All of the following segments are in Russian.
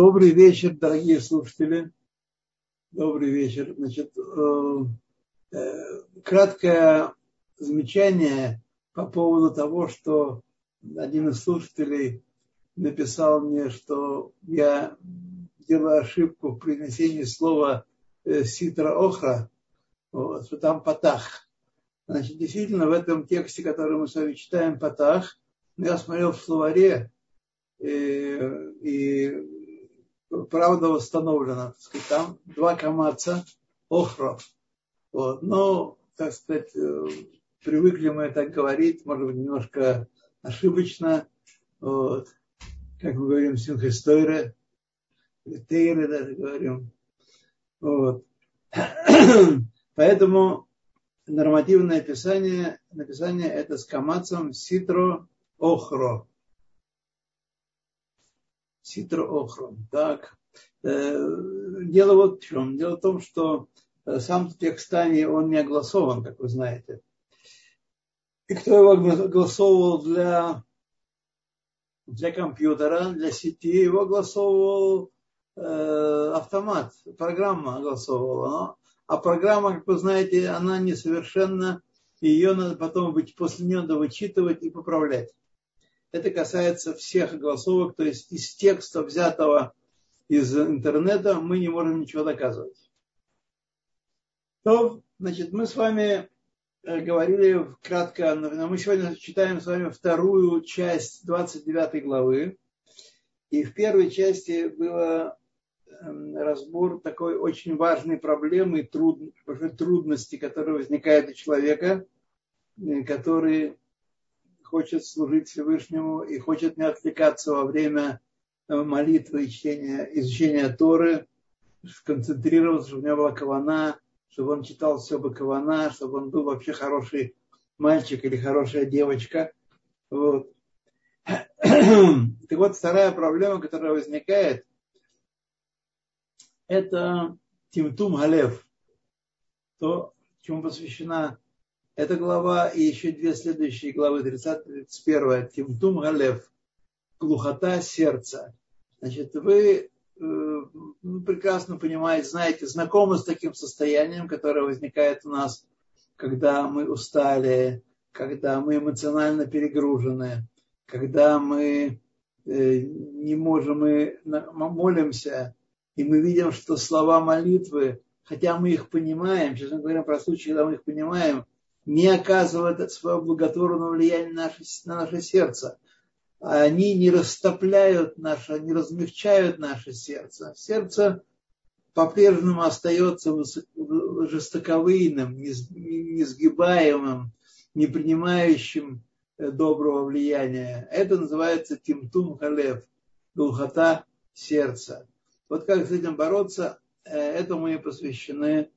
Добрый вечер, дорогие слушатели. Добрый вечер. Значит, э, э, краткое замечание по поводу того, что один из слушателей написал мне, что я делаю ошибку в произнесении слова э, ситра охра, вот, что там патах. Значит, действительно, в этом тексте, который мы с вами читаем, патах, я смотрел в словаре, и, и правда восстановлена. Так сказать, там два камаца охро. Вот. Но, так сказать, э, привыкли мы так говорить, может быть, немножко ошибочно. Вот. Как мы говорим, синхистойре, тейре даже говорим. Вот. Поэтому нормативное описание, написание это с камацем ситро охро. Ситро охром. Так. Э, дело вот в чем. Дело в том, что э, сам текст Тани, он не огласован, как вы знаете. И кто его огласовывал для, для компьютера, для сети, его огласовывал э, автомат, программа огласовывала. Но, а программа, как вы знаете, она несовершенна, и ее надо потом после нее надо вычитывать и поправлять. Это касается всех голосовок, то есть из текста, взятого из интернета, мы не можем ничего доказывать. То, значит, мы с вами э, говорили кратко, мы сегодня читаем с вами вторую часть 29 главы. И в первой части было эм, разбор такой очень важной проблемы, труд, трудности, которые возникают у человека, э, который хочет служить Всевышнему и хочет не отвлекаться во время э, молитвы и чтения, изучения Торы, сконцентрироваться, чтобы у него была кавана, чтобы он читал все бы кавана, чтобы он был вообще хороший мальчик или хорошая девочка. Вот. Так вот, вторая проблема, которая возникает, это Тимтум Галев, то, чему посвящена эта глава и еще две следующие главы, 30-31, Тимтум Галев, глухота сердца. Значит, вы э, прекрасно понимаете, знаете, знакомы с таким состоянием, которое возникает у нас, когда мы устали, когда мы эмоционально перегружены, когда мы э, не можем, мы молимся, и мы видим, что слова молитвы, хотя мы их понимаем, сейчас мы говорим про случаи, когда мы их понимаем, не оказывают своего благотворного влияния на наше, на наше сердце. Они не растопляют наше, не размягчают наше сердце. Сердце по-прежнему остается жестоковыйным, несгибаемым, не принимающим э, доброго влияния. Это называется тимтум халев, глухота сердца. Вот как с этим бороться, э, этому и посвящены,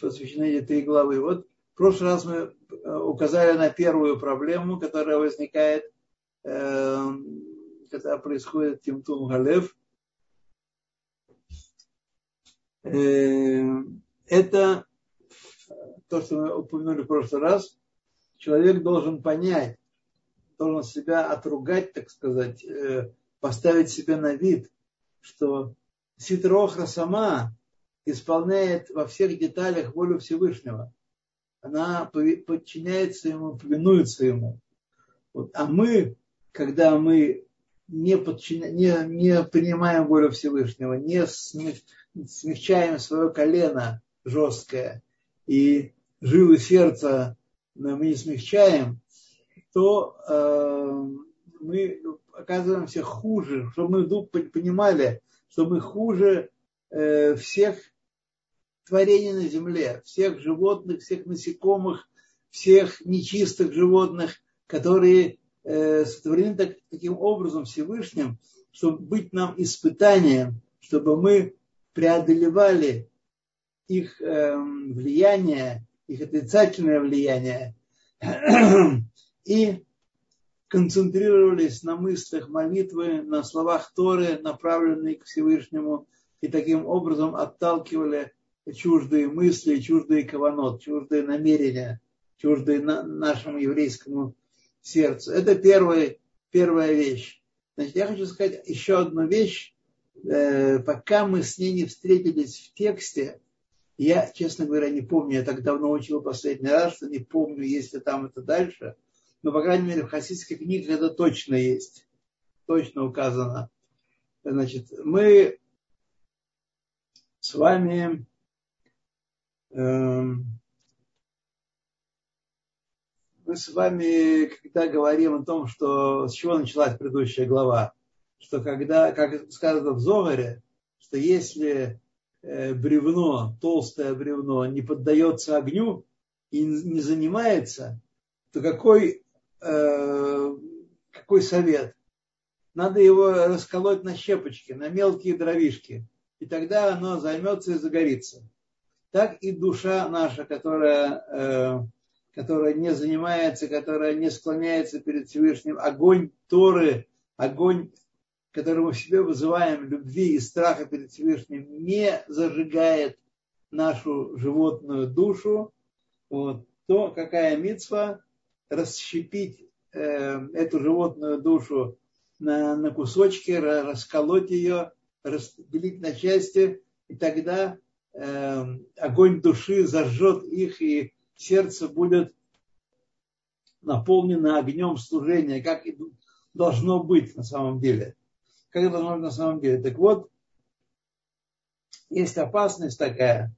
посвящены эти три главы. Вот прошлый раз мы э, указали на первую проблему, которая возникает, э, когда происходит Тимтум Галев. Э, это то, что мы упомянули в прошлый раз. Человек должен понять, должен себя отругать, так сказать, поставить себя на вид, что Ситрохра сама исполняет во всех деталях волю Всевышнего она подчиняется ему, повинуется ему. Вот. А мы, когда мы не, подчиня... не, не принимаем волю Всевышнего, не смягчаем свое колено жесткое и жилы сердца мы не смягчаем, то э, мы оказываемся хуже, чтобы мы понимали, что мы хуже э, всех творений на земле, всех животных, всех насекомых, всех нечистых животных, которые э, сотворены так, таким образом Всевышним, чтобы быть нам испытанием, чтобы мы преодолевали их э, влияние, их отрицательное влияние и концентрировались на мыслях молитвы, на словах Торы, направленные к Всевышнему, и таким образом отталкивали чуждые мысли, чуждые каванот, чуждые намерения, чуждые на, нашему еврейскому сердцу. Это первая, первая вещь. Значит, я хочу сказать еще одну вещь, э, пока мы с ней не встретились в тексте, я, честно говоря, не помню, я так давно учил последний раз, что не помню, есть ли там это дальше. Но, по крайней мере, в хасидских книгах это точно есть. Точно указано. Значит, мы с вами мы с вами, когда говорим о том, что с чего началась предыдущая глава, что когда, как сказано в Зогаре, что если э, бревно, толстое бревно не поддается огню и не занимается, то какой, э, какой совет? Надо его расколоть на щепочки, на мелкие дровишки, и тогда оно займется и загорится. Так и душа наша, которая э, которая не занимается, которая не склоняется перед Всевышним, огонь Торы, огонь, который мы в себе вызываем, любви и страха перед Всевышним, не зажигает нашу животную душу, вот, то какая митцва расщепить э, эту животную душу на, на кусочки, расколоть ее, разделить на части, и тогда э, огонь души зажжет их и сердце будет наполнено огнем служения, как и должно быть на самом деле. Как это должно быть на самом деле. Так вот, есть опасность такая,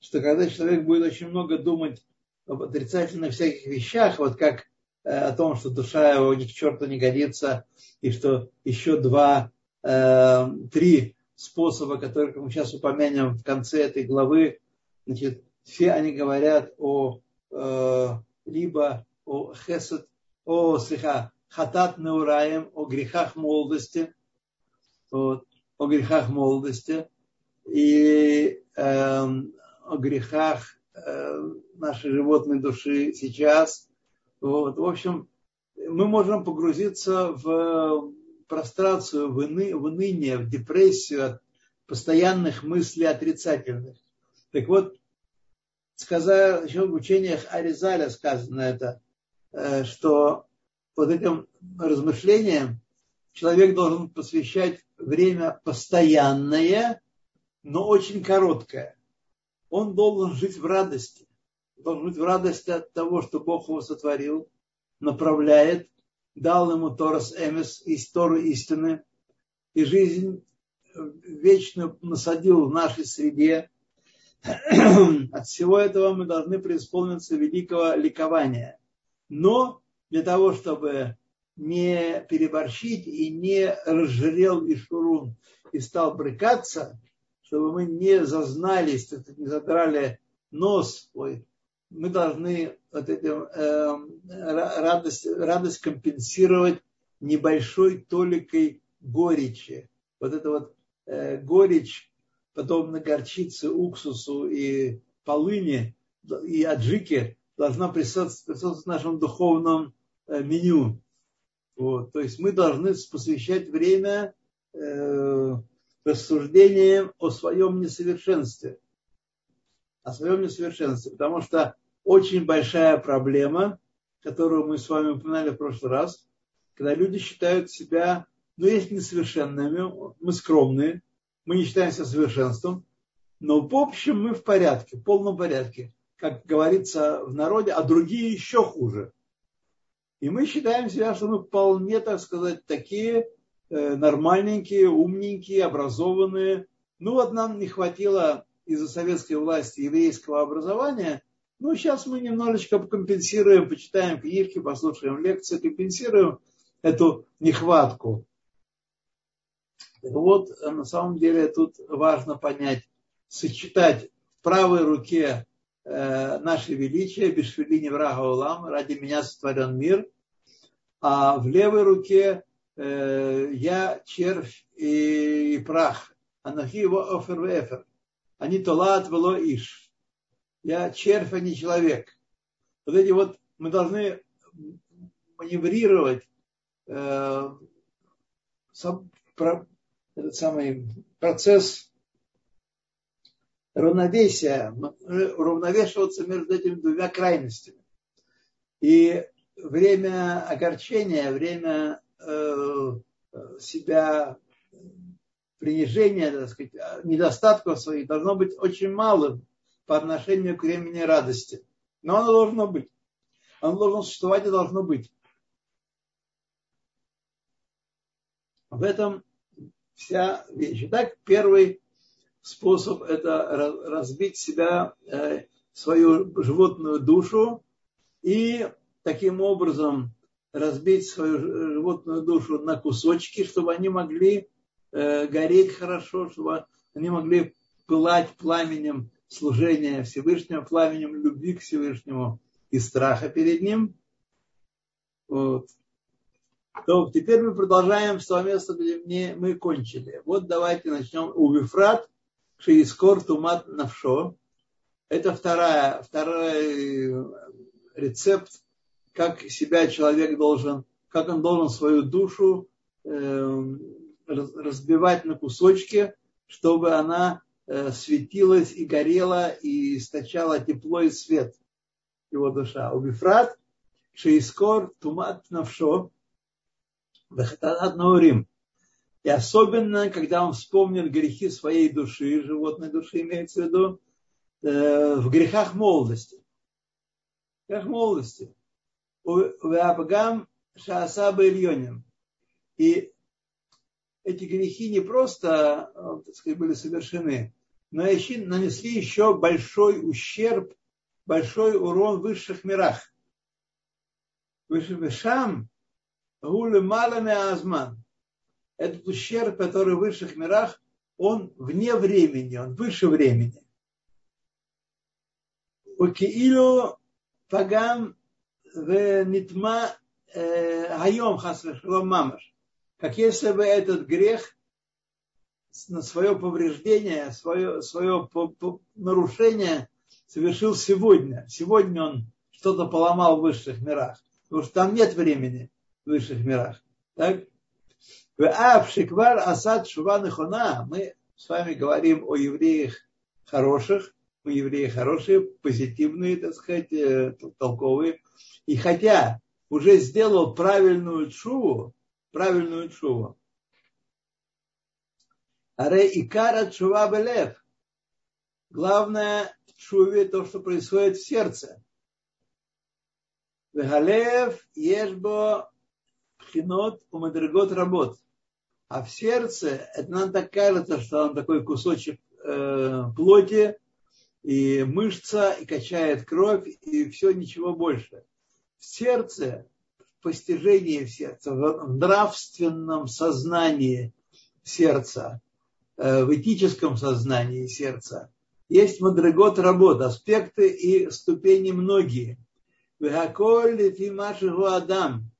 что когда человек будет очень много думать об отрицательных всяких вещах, вот как э, о том, что душа его ни к черту не годится, и что еще два, э, три способа, которые мы сейчас упомянем в конце этой главы, значит, все они говорят о э, либо о хесед, о слегка хатат неураем, о грехах молодости, вот, о грехах молодости и э, о грехах э, нашей животной души сейчас. Вот. В общем, мы можем погрузиться в прострацию, в, ины, в уныние, в депрессию от постоянных мыслей отрицательных. Так вот, сказал, еще в учениях Аризаля сказано это, э, что вот этим размышлениям человек должен посвящать время постоянное, но очень короткое. Он должен жить в радости. Должен жить в радости от того, что Бог его сотворил, направляет, дал ему Торас Эмес, из Торы истины, и жизнь вечно насадил в нашей среде, от всего этого мы должны преисполниться великого ликования. Но для того, чтобы не переборщить и не разжирел Ишурун и стал брыкаться, чтобы мы не зазнались, не задрали нос, ой, мы должны вот этим, э, радость, радость компенсировать небольшой толикой горечи. Вот это вот э, горечь подобно горчице, уксусу и полыни и аджике, должна присутствовать, присутствовать в нашем духовном э, меню. Вот. То есть мы должны посвящать время э, рассуждениям о своем несовершенстве. О своем несовершенстве. Потому что очень большая проблема, которую мы с вами упоминали в прошлый раз, когда люди считают себя, ну, есть несовершенными, мы скромные, мы не считаемся совершенством, но в общем мы в порядке, в полном порядке, как говорится в народе, а другие еще хуже. И мы считаем себя, что мы вполне, так сказать, такие э, нормальненькие, умненькие, образованные. Ну вот нам не хватило из-за советской власти еврейского образования. Ну, сейчас мы немножечко компенсируем, почитаем книжки, послушаем лекции, компенсируем эту нехватку. Вот на самом деле тут важно понять, сочетать в правой руке э, наше величие, Бешвили врага Улам, ради меня сотворен мир, а в левой руке э, я червь и, и прах, анахи его офер они толат вело иш. Я червь, а не человек. Вот эти вот мы должны маневрировать э, этот самый процесс равновесия, уравновешиваться между этими двумя крайностями. И время огорчения, время э, себя принижения, так сказать, недостатков своих должно быть очень малым по отношению к времени радости. Но оно должно быть. Оно должно существовать и должно быть. В этом вся вещь. Итак, первый способ это разбить себя, э, свою животную душу и таким образом разбить свою животную душу на кусочки, чтобы они могли э, гореть хорошо, чтобы они могли пылать пламенем служения Всевышнего, пламенем любви к Всевышнему и страха перед Ним. Вот. То теперь мы продолжаем с места, где мы кончили. Вот давайте начнем. У Вифрат Шиискор Тумат Навшо. Это вторая, второй рецепт, как себя человек должен, как он должен свою душу э, разбивать на кусочки, чтобы она светилась и горела и источала тепло и свет его душа. У Бифрат Шиискор Тумат Навшо Рим. И особенно, когда он вспомнит грехи своей души, животной души имеется в виду, э, в грехах молодости. В грехах молодости. В Абгам Шаасаба Ильоним. И эти грехи не просто э, так сказать, были совершены, нанесли еще большой ущерб, большой урон в высших мирах. Высший Шам Гулы малами азман. Этот ущерб, который в высших мирах, он вне времени, он выше времени. Укиилу пагам нитма хайом хасвешалом мамаш. Как если бы этот грех свое повреждение, свое, свое нарушение совершил сегодня. Сегодня он что-то поломал в высших мирах. Потому что там нет времени высших мирах. Так? В Авшиквар Асад Шуванахона мы с вами говорим о евреях хороших, мы евреи хорошие, позитивные, так сказать, э, толковые. И хотя уже сделал правильную чуву, правильную чуву, Аре Икара Чува Белев. Главное в чуве то, что происходит в сердце. Вегалев ешбо пхинот у мадригот работ. А в сердце, это нам так кажется, что он такой кусочек э, плоти и мышца, и качает кровь, и все, ничего больше. В сердце, в постижении в сердце, в нравственном сознании сердца, в этическом сознании сердца, есть мадригот работ, аспекты и ступени многие. Адам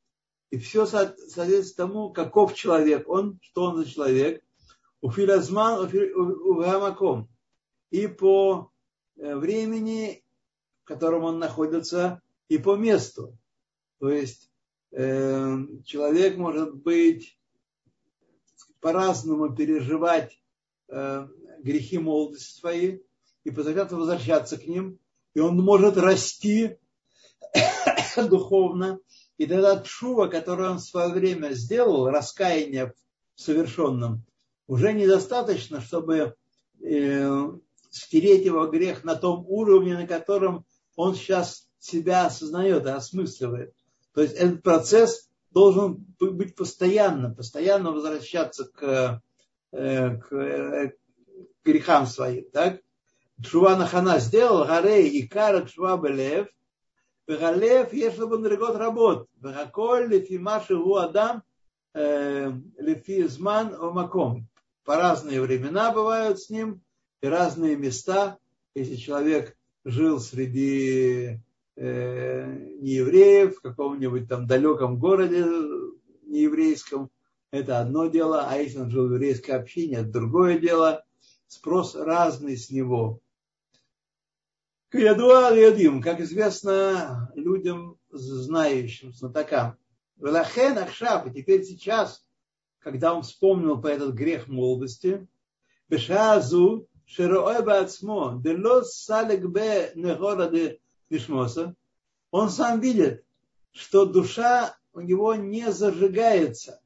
и все соответствует тому, каков человек, он, что он за человек. У филазман, у гамаком. И по э, времени, в котором он находится, и по месту. То есть э, человек может быть по-разному переживать э, грехи молодости свои и постоянно возвращаться к ним. И он может расти духовно и тогда чува, которую он в свое время сделал, раскаяние в совершенном, уже недостаточно, чтобы э, стереть его грех на том уровне, на котором он сейчас себя осознает и осмысливает. То есть этот процесс должен быть постоянно, постоянно возвращаться к, э, Э, к э, грехам своим, так? Чува Нахана сделал, Гарей и Кара Чува Белев, Бегалев Ешлабан Регот Работ, Бегаколь гу Адам э, Лефизман Омаком. По разные времена бывают с ним и разные места. Если человек жил среди э, неевреев в каком-нибудь там далеком городе нееврейском, это одно дело, а если он жил в еврейской общине, это другое дело. Спрос разный с него. Киядуа Ядим, как известно людям, знающим, знатокам. Велахен Ахшаб, и теперь сейчас, когда он вспомнил по этот грех молодости, Бешазу Широэ Бацмо, Дело Салек Бе Негора де Нишмоса, он сам видит, что душа у него не зажигается,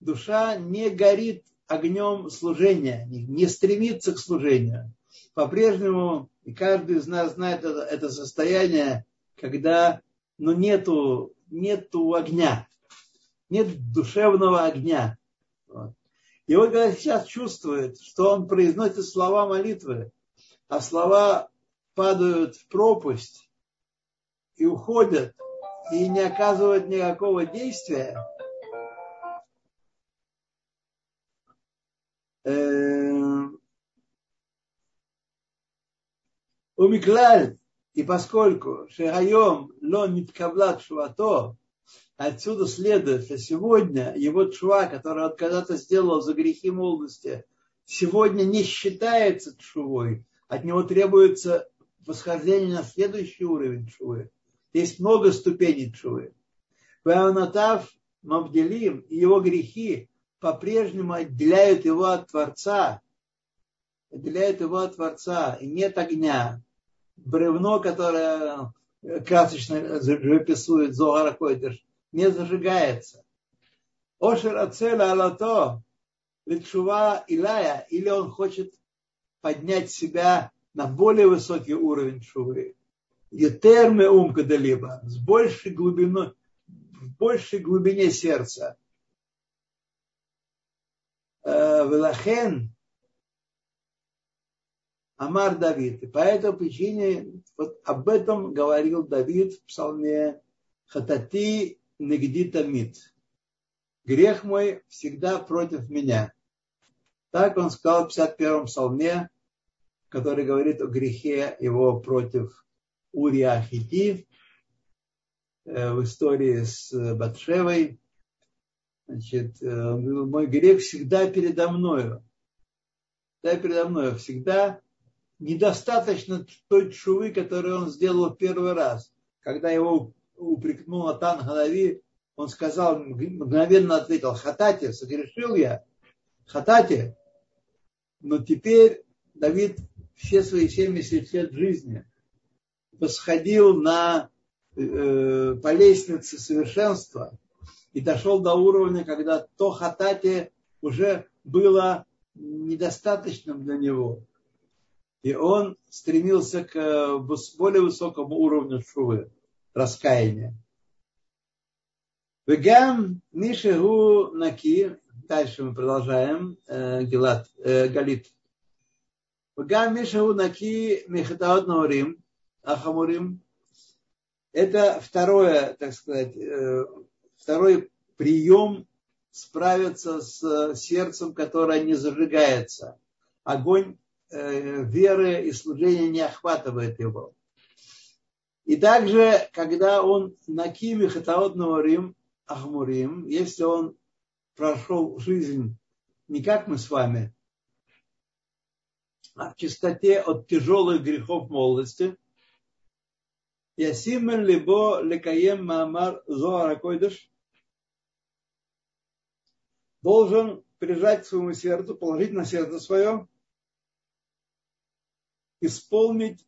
душа не горит огнем служения, не стремиться к служению. По-прежнему, и каждый из нас знает это, это состояние, когда ну, нету, нету огня, нет душевного огня. Вот. И он говорит, сейчас чувствует, что он произносит слова молитвы, а слова падают в пропасть и уходят, и не оказывают никакого действия, Умиклаль, и поскольку Шерайом ло ниткаблат шуато, отсюда следует, что сегодня его чува, который он когда-то сделал за грехи молодости, сегодня не считается чувой, от него требуется восхождение на следующий уровень чувы. Есть много ступеней чувы. Ваанатав Мавделим и его грехи по-прежнему отделяют его от Творца, отделяют его от Творца, и нет огня. Бревно, которое красочно живописует Зогара Койдыш, не зажигается. Ошер Ацеля Алато, Литшува Илая, или он хочет поднять себя на более высокий уровень шувы. Етерме ум либо с большей глубиной, в большей глубине сердца. Э, Велахен Амар Давид. И по этой причине вот об этом говорил Давид в псалме Хатати Негди Тамид. Грех мой всегда против меня. Так он сказал в 51-м псалме, который говорит о грехе его против Урия Хити э, в истории с Батшевой. Значит, э, мой грех всегда передо мною. Всегда передо мною. Всегда недостаточно той чувы, которую он сделал в первый раз. Когда его упрекнул Атан Ханави, он сказал, мгновенно ответил, хатати, согрешил я, хатати. Но теперь Давид все свои 70 лет жизни восходил на, э, по лестнице совершенства и дошел до уровня, когда то хатати уже было недостаточным для него. И он стремился к э, более высокому уровню шувы, раскаяния. Вегам Мишегу Наки, дальше мы продолжаем, э, Гилат, э, Галит. Вегам Мишегу Наки Михатаот Наурим, Ахамурим. Это второе, так сказать, второй прием справиться с сердцем, которое не зажигается. Огонь Э, веры и служения не охватывает его. И также, когда он на киме хатаотного Рим, Ахмурим, если он прошел жизнь не как мы с вами, а в чистоте от тяжелых грехов молодости, Ясимен либо лекаем маамар зоара койдыш, должен прижать к своему сердцу, положить на сердце свое исполнить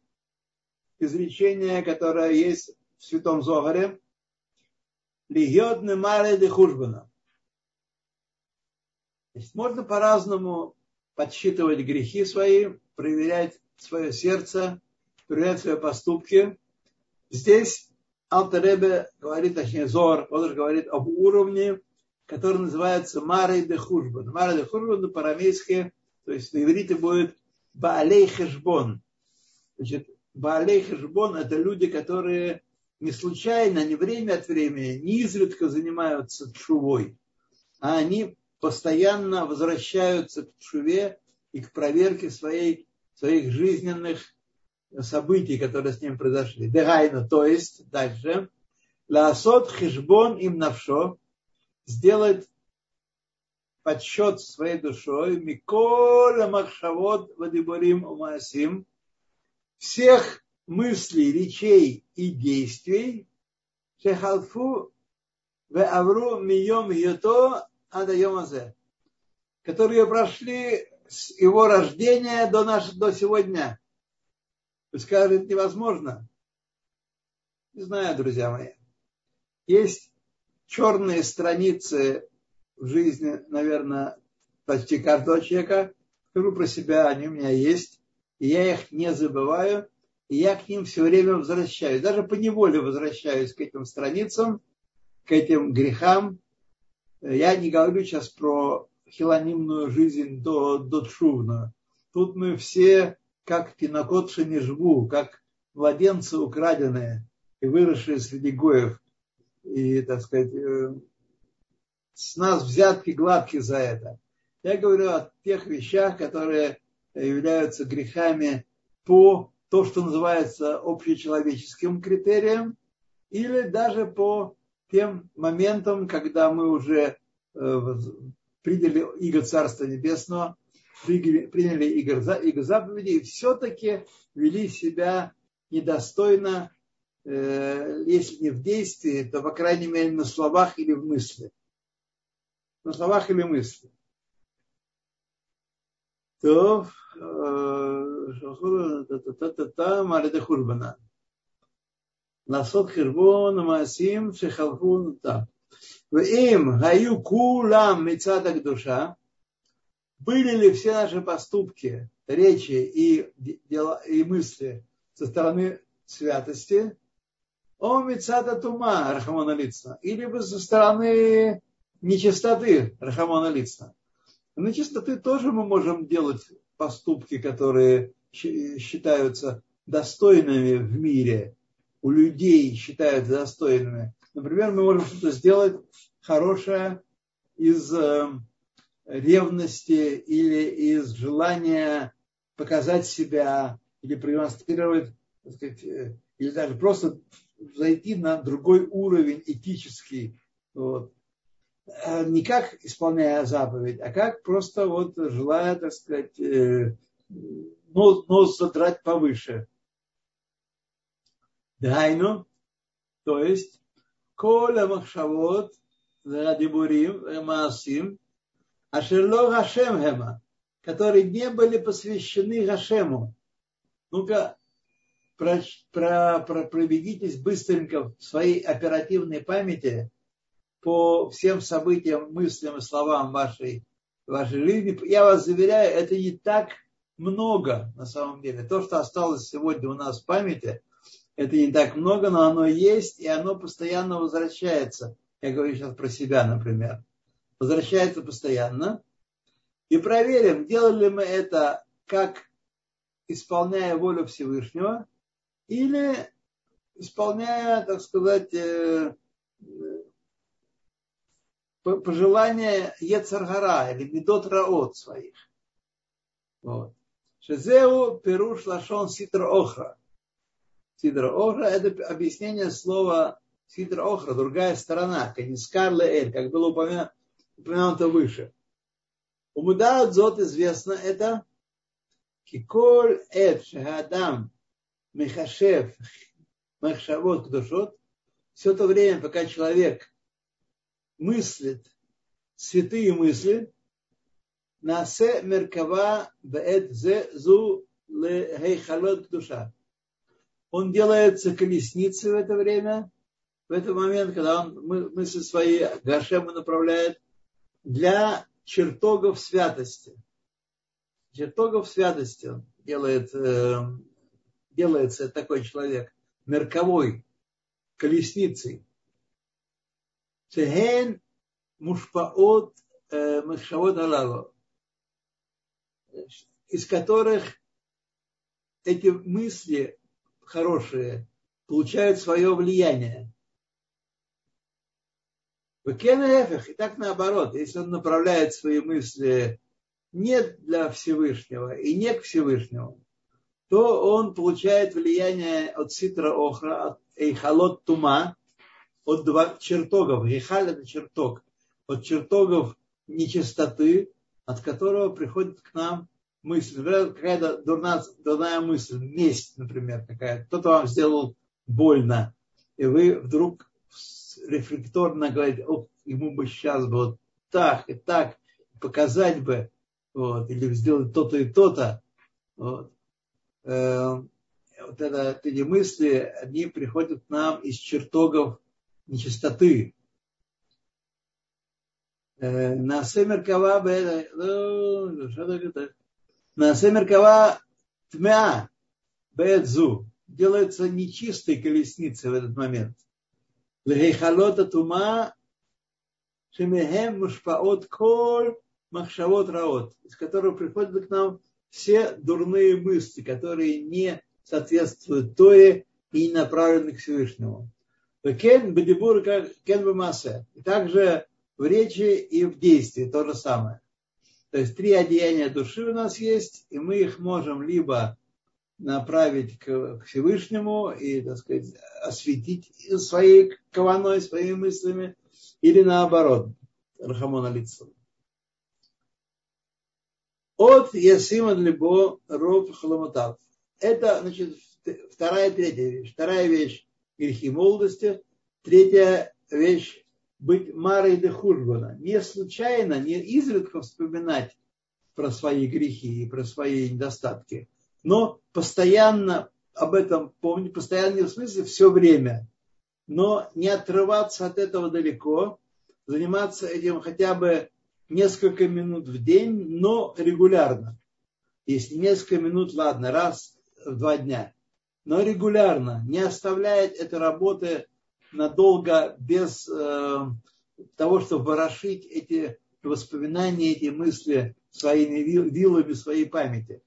изречение, которое есть в Святом Зогаре, Лигиот Немаре де Хужбана. Можно по-разному подсчитывать грехи свои, проверять свое сердце, проверять свои поступки. Здесь Алтеребе говорит, точнее Зор, он же говорит об уровне, который называется Марой де Хужбан. Марой де Хужбан по-арамейски, то есть на иврите будет Баалей Хешбон. Значит, Баалей Хешбон – это люди, которые не случайно, не время от времени, не изредка занимаются чувой, а они постоянно возвращаются к чуве и к проверке своей, своих жизненных событий, которые с ним произошли. Дегайна, то есть, дальше, лаасот хешбон им навшо, сделать подсчет своей душой, Микола Махшавод Вадибурим Умасим, всех мыслей, речей и действий, Шехалфу в Авру Мием Йото Адайомазе, которые прошли с его рождения до, наш, до сегодня. Вы скажете, невозможно. Не знаю, друзья мои. Есть черные страницы в жизни, наверное, почти каждого человека. Скажу про себя, они у меня есть. И я их не забываю. И я к ним все время возвращаюсь. Даже по неволе возвращаюсь к этим страницам, к этим грехам. Я не говорю сейчас про хилонимную жизнь до, до Тшувна. Тут мы все как тинокот живу, как младенцы украденные и выросшие среди гоев. И, так сказать, э, с нас взятки гладкие за это. Я говорю о тех вещах, которые являются грехами по то, что называется общечеловеческим критерием, или даже по тем моментам, когда мы уже э, приняли иго Царства Небесного, приняли иго, заповеди и все-таки вели себя недостойно, Э, если не в действии, то, по крайней мере, на словах или в мысли. На словах или мысли. То э, Марида Хурбана. Насот Хирбон Масим Шехалхун Та. Им гаю кулам мецада душа. Были ли все наши поступки, речи и, дела, и мысли со стороны святости, о мецата тума Рахамона Лицна, или бы со стороны нечистоты Рахамона Лицна. Нечистоты тоже мы можем делать поступки, которые считаются достойными в мире, у людей считаются достойными. Например, мы можем что-то сделать хорошее из э, ревности или из желания показать себя или продемонстрировать, сказать, э, или даже просто зайти на другой уровень этический. Вот. А не как исполняя заповедь, а как просто вот желая, так сказать, э, нос, нос задрать повыше. Дайну, то есть, коля махшавот, дибурим, маасим, ашерло Гашем Хема, которые не были посвящены Гашему. Ну-ка, про, про, про, пробегитесь быстренько в своей оперативной памяти по всем событиям, мыслям и словам вашей, вашей жизни. Я вас заверяю, это не так много на самом деле. То, что осталось сегодня у нас в памяти, это не так много, но оно есть, и оно постоянно возвращается. Я говорю сейчас про себя, например. Возвращается постоянно. И проверим, делали мы это как исполняя волю Всевышнего, или исполняя, так сказать, э, пожелания Ецаргара или Медот Раот своих. Вот. Шезеу Перуш Лашон Ситра Охра. Сидра Охра – это объяснение слова Сидра Охра, другая сторона, Канискар Леэль, как было упомянуто, упомянуто выше. У Мудат Зот известно это Киколь Эд Шахадам Мехашев Махшавот Кдушот все то время, пока человек мыслит святые мысли, насе меркава зу душа. Он делается колесницей в это время, в этот момент, когда он мысли свои Гашему направляет для чертогов святости. Чертогов святости он делает, э, делается такой человек, мерковой, колесницей. Шехен мушпаот э, махшавот алаву, из которых эти мысли хорошие получают свое влияние. И так наоборот, если он направляет свои мысли не для Всевышнего и не к Всевышнему, то он получает влияние от ситра охра, от эйхалот тума, от два чертогов. Гехаль это чертог. От чертогов нечистоты, от которого приходит к нам мысль. Например, какая-то дурная, дурная мысль, месть, например, какая-то. Кто-то вам сделал больно, и вы вдруг рефлекторно говорите, о, ему бы сейчас бы вот так и так показать бы, вот, или сделать то-то и то-то. Вот. Э, вот это, эти мысли, они приходят нам из чертогов нечистоты. Насе Меркава Насе Меркава Тмя Бэдзу делается нечистой колесницей в этот момент. Лехалота Тума Шемехем Мушпаот Коль Махшавот Раот, из которого приходят к нам все дурные мысли, которые не соответствуют Торе и не направлены к Всевышнему. Кен Бедибур Кен Бамасе. И также в речи и в действии то же самое. То есть три одеяния души у нас есть, и мы их можем либо направить к, Всевышнему и, так сказать, осветить своей кованой, своими мыслями, или наоборот, Рахамона лицом. От Ясима Либо Ров Халамотав. Это, значит, вторая, третья вещь. Вторая вещь – грехи молодости. Третья вещь – быть Марой де Хурбана. Не случайно, не изредка вспоминать про свои грехи и про свои недостатки, но постоянно об этом помнить, постоянно в смысле все время, но не отрываться от этого далеко, заниматься этим хотя бы несколько минут в день, но регулярно. Если несколько минут, ладно, раз в два дня. Но регулярно, не оставляет этой работы надолго без э, того, чтобы ворошить эти воспоминания, эти мысли своими вилами своей памяти.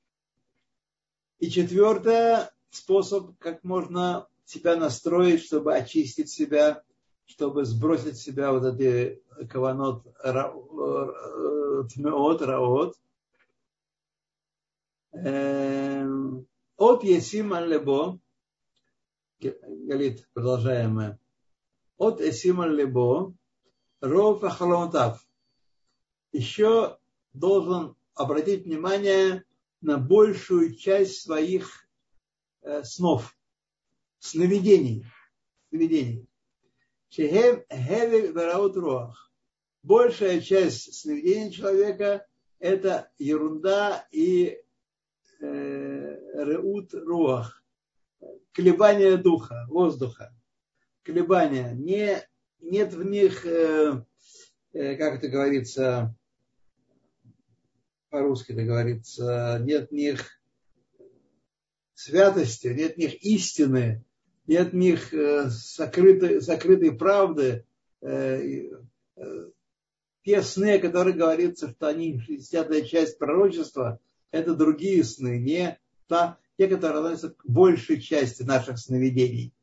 И четвертое, способ, как можно себя настроить, чтобы очистить себя чтобы сбросить с себя вот эти каванот тмеот, раот. Эм, от Есим лебо Галит, продолжаем мы. От Есим лебо Ров Ахалонтав. Еще должен обратить внимание на большую часть своих э, снов, сновидений. сновидений. Шехем Хевель Вераут Руах. Большая часть сновидений человека – это ерунда и э, Реут Руах. Колебания духа, воздуха. Колебания. Не, нет в них, э, э, как это говорится, по-русски это говорится, нет в них святости, нет в них истины, нет в них э, сокрытой, сокрытой правды. Э, э, те сны, о которых говорится, что они 60 часть пророчества, это другие сны, не та, те, которые относятся к большей части наших сновидений.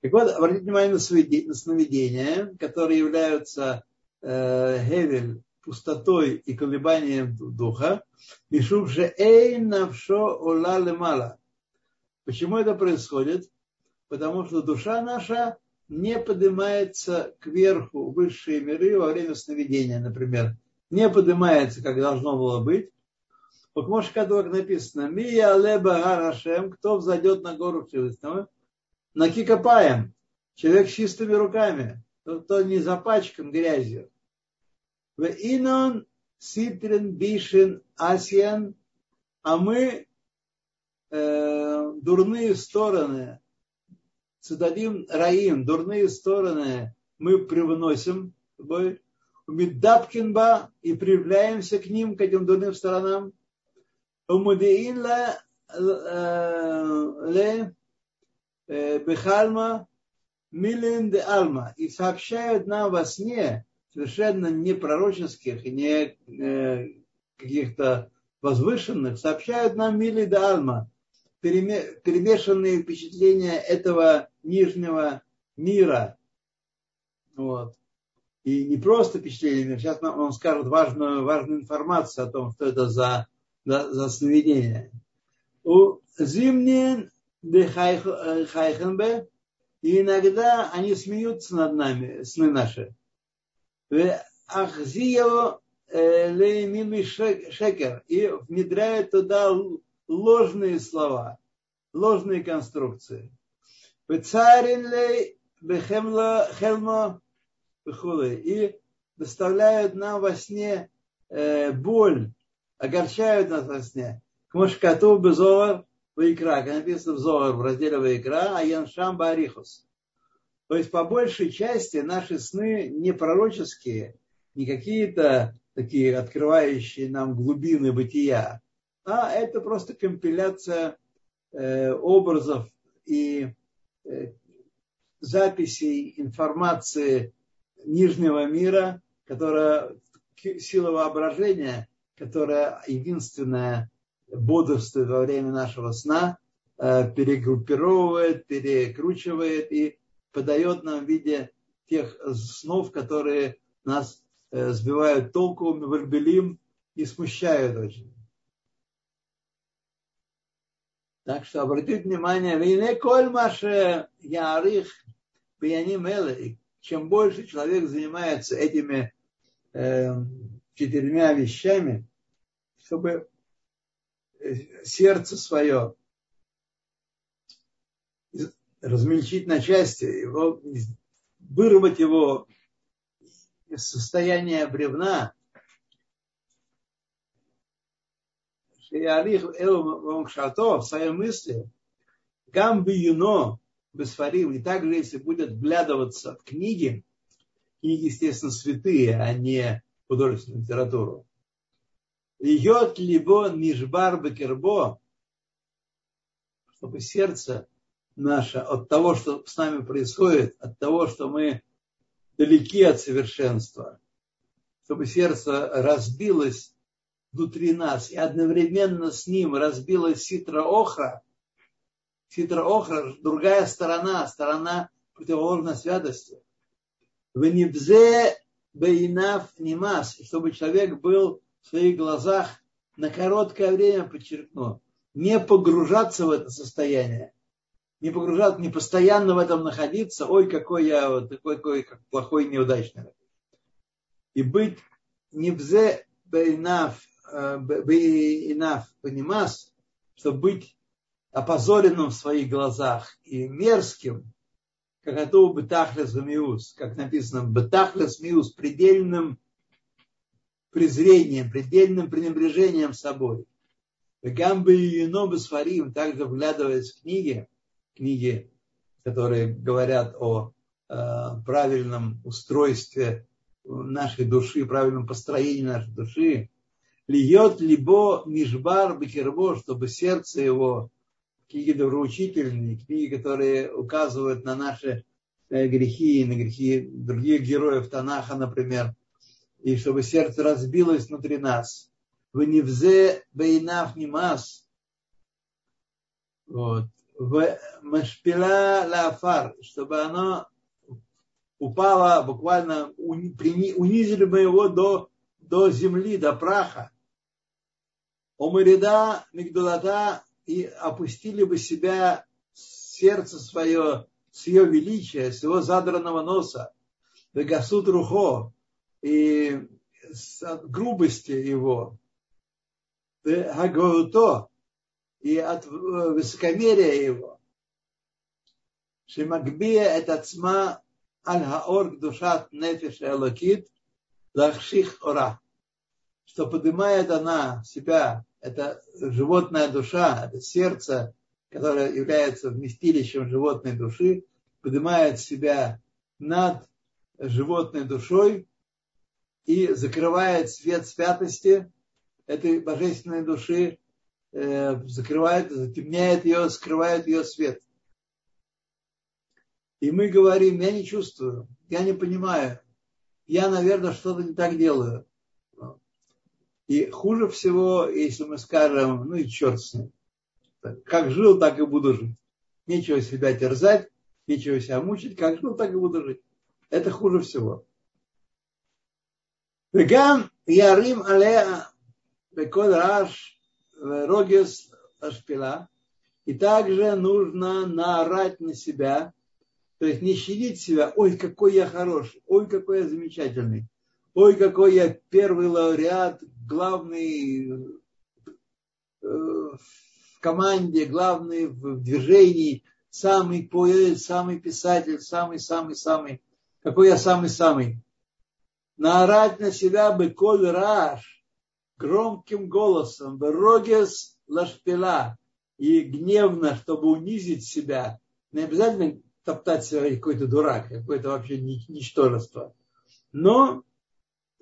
Так вот, обратите внимание на сновидения, которые являются э, Гевель, пустотой и колебанием духа. Мишум эй навшо ола лемала. Почему это происходит? Потому что душа наша не поднимается кверху в высшие миры во время сновидения, например. Не поднимается, как должно было быть. Может, как написано, Мия Леба Гарашем, кто взойдет на гору Всевышнего, на кикопаем, человек с чистыми руками, кто не запачкан грязью. В инон ситрин бишин асьян, а мы э, дурные стороны цитадим раим, дурные стороны мы привносим с собой, и проявляемся к ним, к этим дурным сторонам. Умудеин ле э, бехальма милин де альма. И сообщают нам во сне совершенно не пророческих и не э, каких-то возвышенных, сообщают нам мили де альма, перемешанные впечатления этого нижнего мира. Вот. И не просто впечатление, сейчас нам он скажет важную, важную информацию о том, что это за, за, за сновидение. У зимнин хайхенбе, и иногда они смеются над нами, сны наши. Ахзиево э, леймими шекер, и внедряют туда ложные слова, ложные конструкции. И доставляют нам во сне э, боль, огорчают нас во сне. К Мошкату Безовар Вайкра, как написано в Зовар в разделе Вайкра, а Яншам Барихус. То есть по большей части наши сны не пророческие не какие-то такие открывающие нам глубины бытия, а это просто компиляция э, образов и записей информации нижнего мира, которая сила воображения, которая единственная бодрствует во время нашего сна, э, перегруппировывает, перекручивает и подает нам в виде тех снов, которые нас э, сбивают толку, вальбелим и смущают очень. Так что обратите внимание, вине коль маше ярих пьяним чем больше человек занимается этими э, четырьмя вещами, чтобы э, сердце свое размельчить на части, его, вырвать его из состояния бревна, Шиарих Элмшато в своей мысли, Гам Юно Бесфарим, и также, если будет вглядываться в книги, книги, естественно, святые, а не художественную литературу, Льет либо нижбар бекербо, чтобы сердце наше от того, что с нами происходит, от того, что мы далеки от совершенства, чтобы сердце разбилось внутри нас, и одновременно с ним разбилась ситра охра. Ситра охра – другая сторона, сторона противоположной святости. В небзе бейнав немас, чтобы человек был в своих глазах на короткое время, подчеркну, не погружаться в это состояние, не погружаться, не постоянно в этом находиться, ой, какой я вот такой, какой как плохой, неудачный. И быть не бзе бейнав Бейнаф понимас, чтобы быть опозоренным в своих глазах и мерзким, как это Бетахлес Миус, как написано, Бетахлес Миус, предельным презрением, предельным пренебрежением собой. Гамбы и сварим, также вглядываясь в книги, книги, которые говорят о э, правильном устройстве нашей души, правильном построении нашей души, льет либо мишбар бекербо, чтобы сердце его, книги доброучительные, книги, которые указывают на наши э, грехи, на грехи других героев Танаха, например, и чтобы сердце разбилось внутри нас. В невзе бейнав немас. Вот. В машпила лафар, чтобы оно упало, буквально унизили мы его до, до земли, до праха. Омырида Мигдулата и опустили бы себя сердце свое с ее величия, с его задранного носа, Вегасут Рухо и с грубости его, Хагоуто и от высокомерия его. Шимагбия это цма аль хаор душат нефиш элокит лахших ора. Что поднимает она себя это животная душа, это сердце, которое является вместилищем животной души, поднимает себя над животной душой и закрывает свет святости этой божественной души, э, закрывает, затемняет ее, скрывает ее свет. И мы говорим, я не чувствую, я не понимаю, я, наверное, что-то не так делаю. И хуже всего, если мы скажем, ну и черт с ним. Как жил, так и буду жить. Нечего себя терзать, нечего себя мучить. Как жил, так и буду жить. Это хуже всего. Веган ярим алеа рогес ашпила. И также нужно наорать на себя, то есть не щадить себя, ой, какой я хороший, ой, какой я замечательный ой, какой я первый лауреат, главный э, в команде, главный в движении, самый поэт, самый писатель, самый-самый-самый, какой я самый-самый. Наорать на себя бы коль раш, громким голосом, рогес лашпила, и гневно, чтобы унизить себя, не обязательно топтать себя какой-то дурак, какое-то вообще ничтожество. Но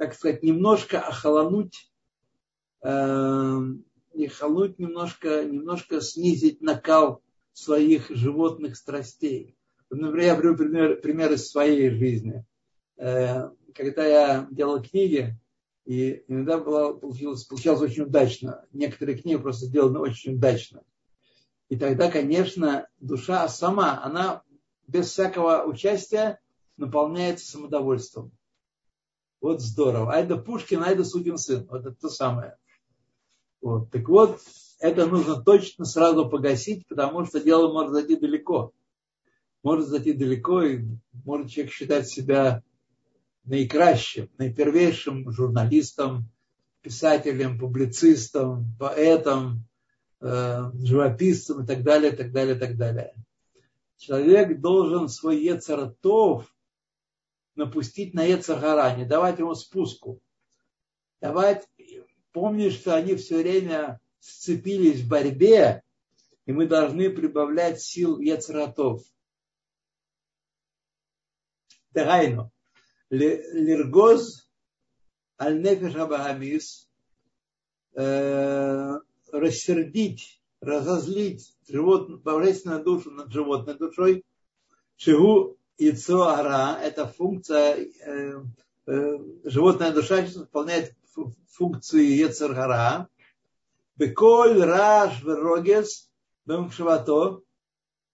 так сказать, немножко охолонуть, э, не немножко, немножко снизить накал своих животных страстей. Например, я приведу пример, пример из своей жизни. Э, когда я делал книги, и иногда было, получилось, получалось очень удачно. Некоторые книги просто сделаны очень удачно. И тогда, конечно, душа сама, она без всякого участия наполняется самодовольством. Вот здорово. А это Пушкин, а это сукин сын. Вот это то самое. Вот. Так вот, это нужно точно сразу погасить, потому что дело может зайти далеко. Может зайти далеко, и может человек считать себя наикращим, наипервейшим журналистом, писателем, публицистом, поэтом, э, живописцем и так далее, так далее, так далее. Человек должен свой Ецартов напустить на Ецаргара, не давать ему спуску. Давать, помни, что они все время сцепились в борьбе, и мы должны прибавлять сил Ецаратов. Дагайну. Лиргоз аль-нефеш абагамис э, рассердить, разозлить живот, божественную душу над животной душой. Шигу яйцо ара – это функция, э, э, животная душа выполняет функцию яцергара. Беколь раш верогес бемшавато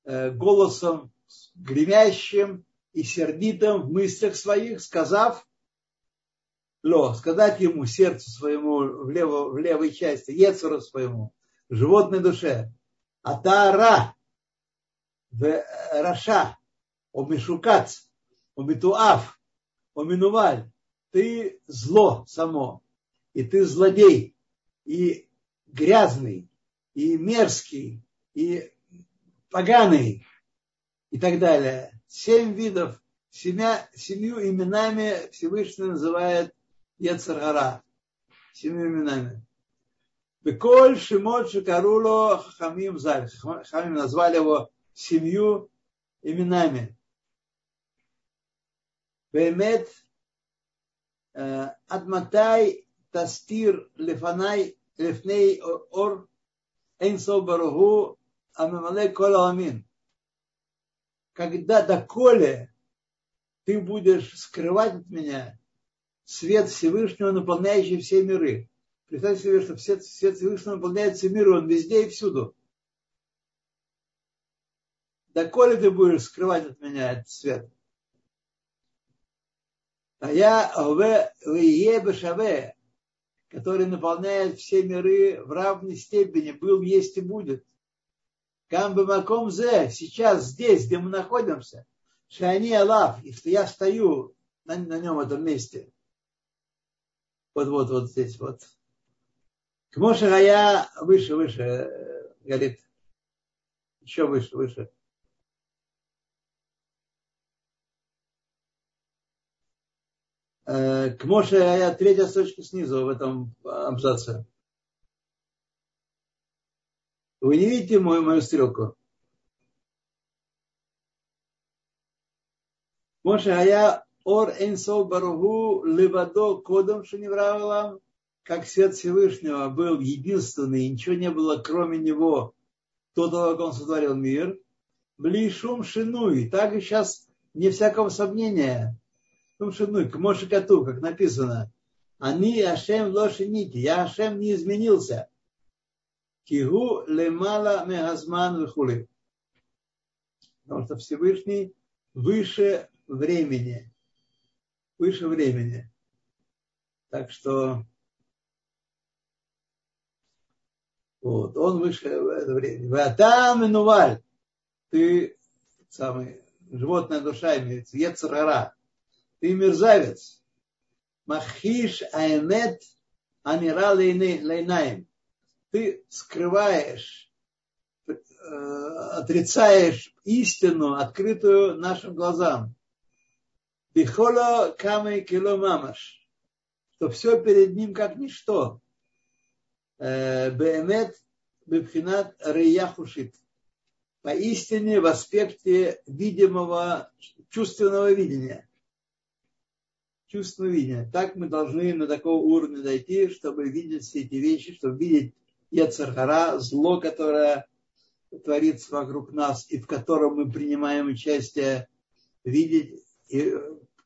голосом гремящим и сердитым в мыслях своих, сказав, ло, сказать ему, сердцу своему, в, лево, в левой части, ецеру своему, животной душе, атара, в раша, о мишукац, о митуав, о минуваль, ты зло само, и ты злодей, и грязный, и мерзкий, и поганый, и так далее. Семь видов, семя, семью именами Всевышний называет Ецаргара. Семью именами. Беколь Шимот Шикаруло Хамим Заль. Хамим назвали его семью именами. Бемет Адматай Тастир Лефанай Лефней Ор Эйнсо Баруху Амимале Кола Амин. Когда доколе ты будешь скрывать от меня свет Всевышнего, наполняющий все миры. Представьте себе, что свет, свет Всевышнего наполняет все миры, он везде и всюду. Доколе ты будешь скрывать от меня этот свет? А я Бешаве, который наполняет все миры в равной степени, был, есть и будет. Камбы Маком Зе, сейчас здесь, где мы находимся, Шани Алав, и что я стою на, на нем, этом месте. Вот, вот, вот здесь вот. Кмоша Гая выше, выше, говорит, еще выше, выше. Кмоша Гая, третья строчка снизу в этом абзаце. Вы не видите мою, мою стрелку? Моше Ая Ор Энсо Баругу Левадо Кодом Шаневравалам, как свет Всевышнего был единственный, ничего не было кроме него, до того, как он сотворил мир. Блишум Шинуй, так и сейчас не всякого сомнения. Шум Шинуй, к Моше Кату, как написано. Они Ашем Лошинити, я Ашем не изменился. Кигу лемала мегазман вихули. Потому что Всевышний выше времени выше времени. Так что вот, он выше времени. Ватам и нуваль. Ты самый животная душа имеется, ецарара. Ты мерзавец. Махиш айнет анира лейнаем. Ты скрываешь, э, отрицаешь истину, открытую нашим глазам. Бихола камы кило мамаш. Что все перед ним как ничто. Беемет бебхинат реяхушит. Поистине в аспекте видимого, чувственного видения. Чувственного видения. Так мы должны на такого уровня дойти, чтобы видеть все эти вещи, чтобы видеть Ецархара, зло, которое творится вокруг нас и в котором мы принимаем участие, видеть и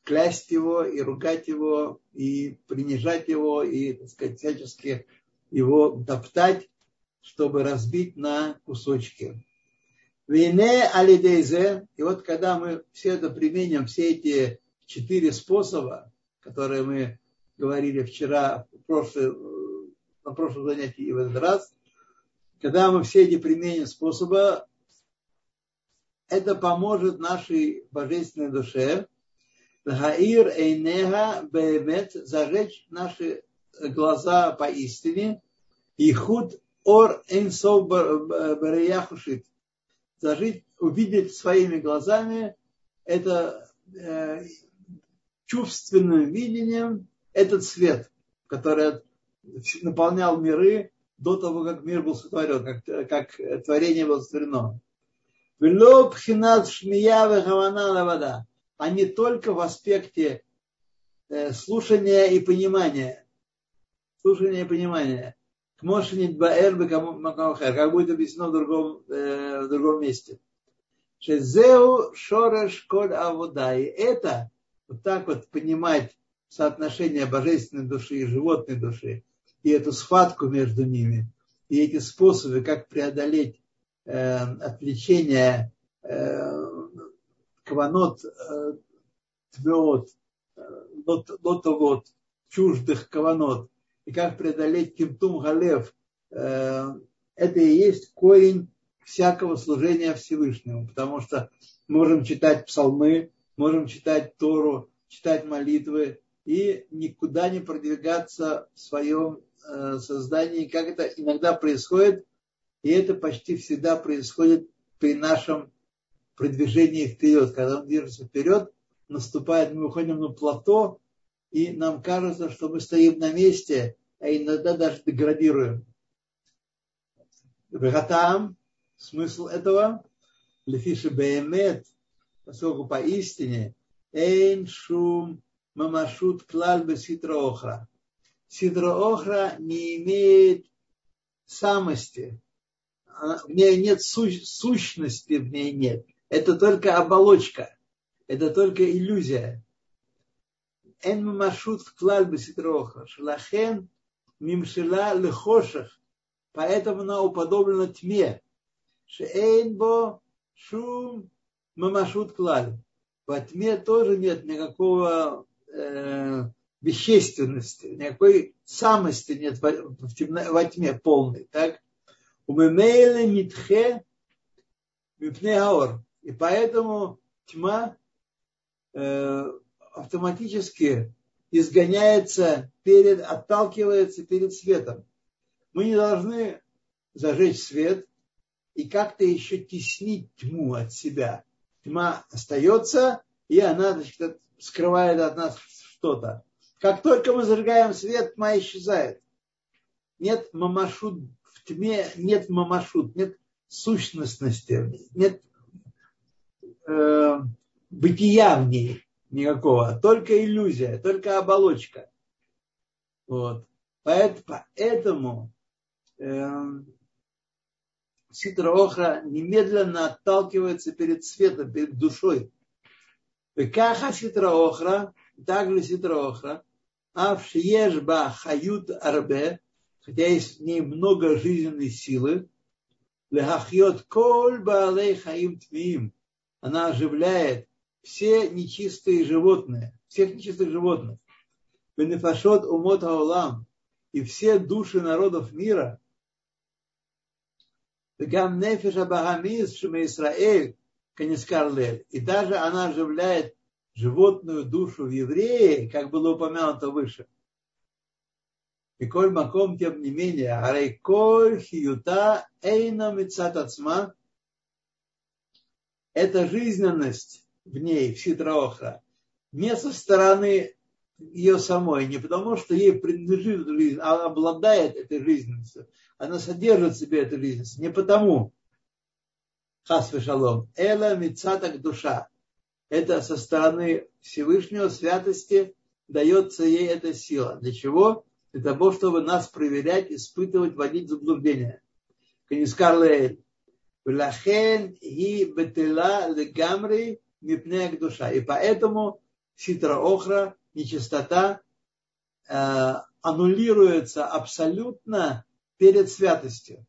клясть его, и ругать его, и принижать его, и, так сказать, всячески его топтать, чтобы разбить на кусочки. Вине алидейзе, и вот когда мы все это применим, все эти четыре способа, которые мы говорили вчера, в прошлый, на прошлом занятии и в этот раз, когда мы все эти применим способы, это поможет нашей божественной душе, Гаир Эйнега Беемет, зажечь наши глаза поистине, и худ Ор Эйнсов Бараяхушит, зажить, увидеть своими глазами это э, чувственным видением этот свет, который наполнял миры до того, как мир был сотворен, как, как творение было сотворено. вода, а не только в аспекте э, слушания и понимания. Слушания и понимания. Как будет объяснено в другом, э, в другом месте. Шезеу шореш коль авода. И это вот так вот понимать соотношение божественной души и животной души, и эту схватку между ними, и эти способы, как преодолеть э, отвлечение э, каванот, э, твеот, э, лотовод, чуждых каванот, и как преодолеть кимтум галев, э, это и есть корень всякого служения Всевышнему, потому что можем читать псалмы, можем читать Тору, читать молитвы и никуда не продвигаться в своем э, создании, как это иногда происходит, и это почти всегда происходит при нашем продвижении вперед. Когда он движется вперед, наступает, мы выходим на плато, и нам кажется, что мы стоим на месте, а иногда даже деградируем. Вегатам, смысл этого, лефиши беемет, поскольку поистине эйн шум мамашут клаль бы ситра охра. Ситра охра не имеет самости, в ней нет сущности, в ней нет. Это только оболочка, это только иллюзия. Эн мамашут клаль бы ситра охра. Шлахен мимшила лехошах. Поэтому она уподоблена тьме. Шеэйн бо шум мамашут клаль. Во тьме тоже нет никакого э, вещественности, никакой самости нет в, в темно, во тьме полной. Так? Умемейле нитхе мипне аор. И поэтому тьма э, автоматически изгоняется перед, отталкивается перед светом. Мы не должны зажечь свет и как-то еще теснить тьму от себя. Тьма остается, и она значит, скрывает от нас что-то. Как только мы зажигаем свет, тьма исчезает. Нет мамашут в тьме, нет мамашут, нет сущностности, нет э, бытия в ней никакого, только иллюзия, только оболочка. Вот. Поэтому э, Ситра Охра немедленно отталкивается перед светом, перед душой. Векаха Ситра Охра, также Ситра Охра, а в Шиешба Хают Арбе, хотя есть в ней много жизненной силы, Лехахьот Коль Баалей Хаим Тмиим, она оживляет все нечистые животные, всех нечистых животных. Бенефашот Умот Аулам и все души народов мира. Гам Нефеша Багамис Шуме Исраэль Канискарлель. И даже она оживляет животную душу в евреи, как было упомянуто выше. И коль маком, тем не менее, арей коль хиюта эйна мицатацма, это жизненность в ней, в Ситраохра, не со стороны ее самой, не потому что ей принадлежит жизнь, а обладает этой жизненностью. Она содержит в себе эту жизненность. Не потому, хас шалом, эла мицатак душа. Это со стороны Всевышнего святости дается ей эта сила. Для чего? Для того, чтобы нас проверять, испытывать, вводить в заблуждение. Канискар Леэль. Душа. И поэтому ситра охра, нечистота, э, аннулируется абсолютно перед святостью.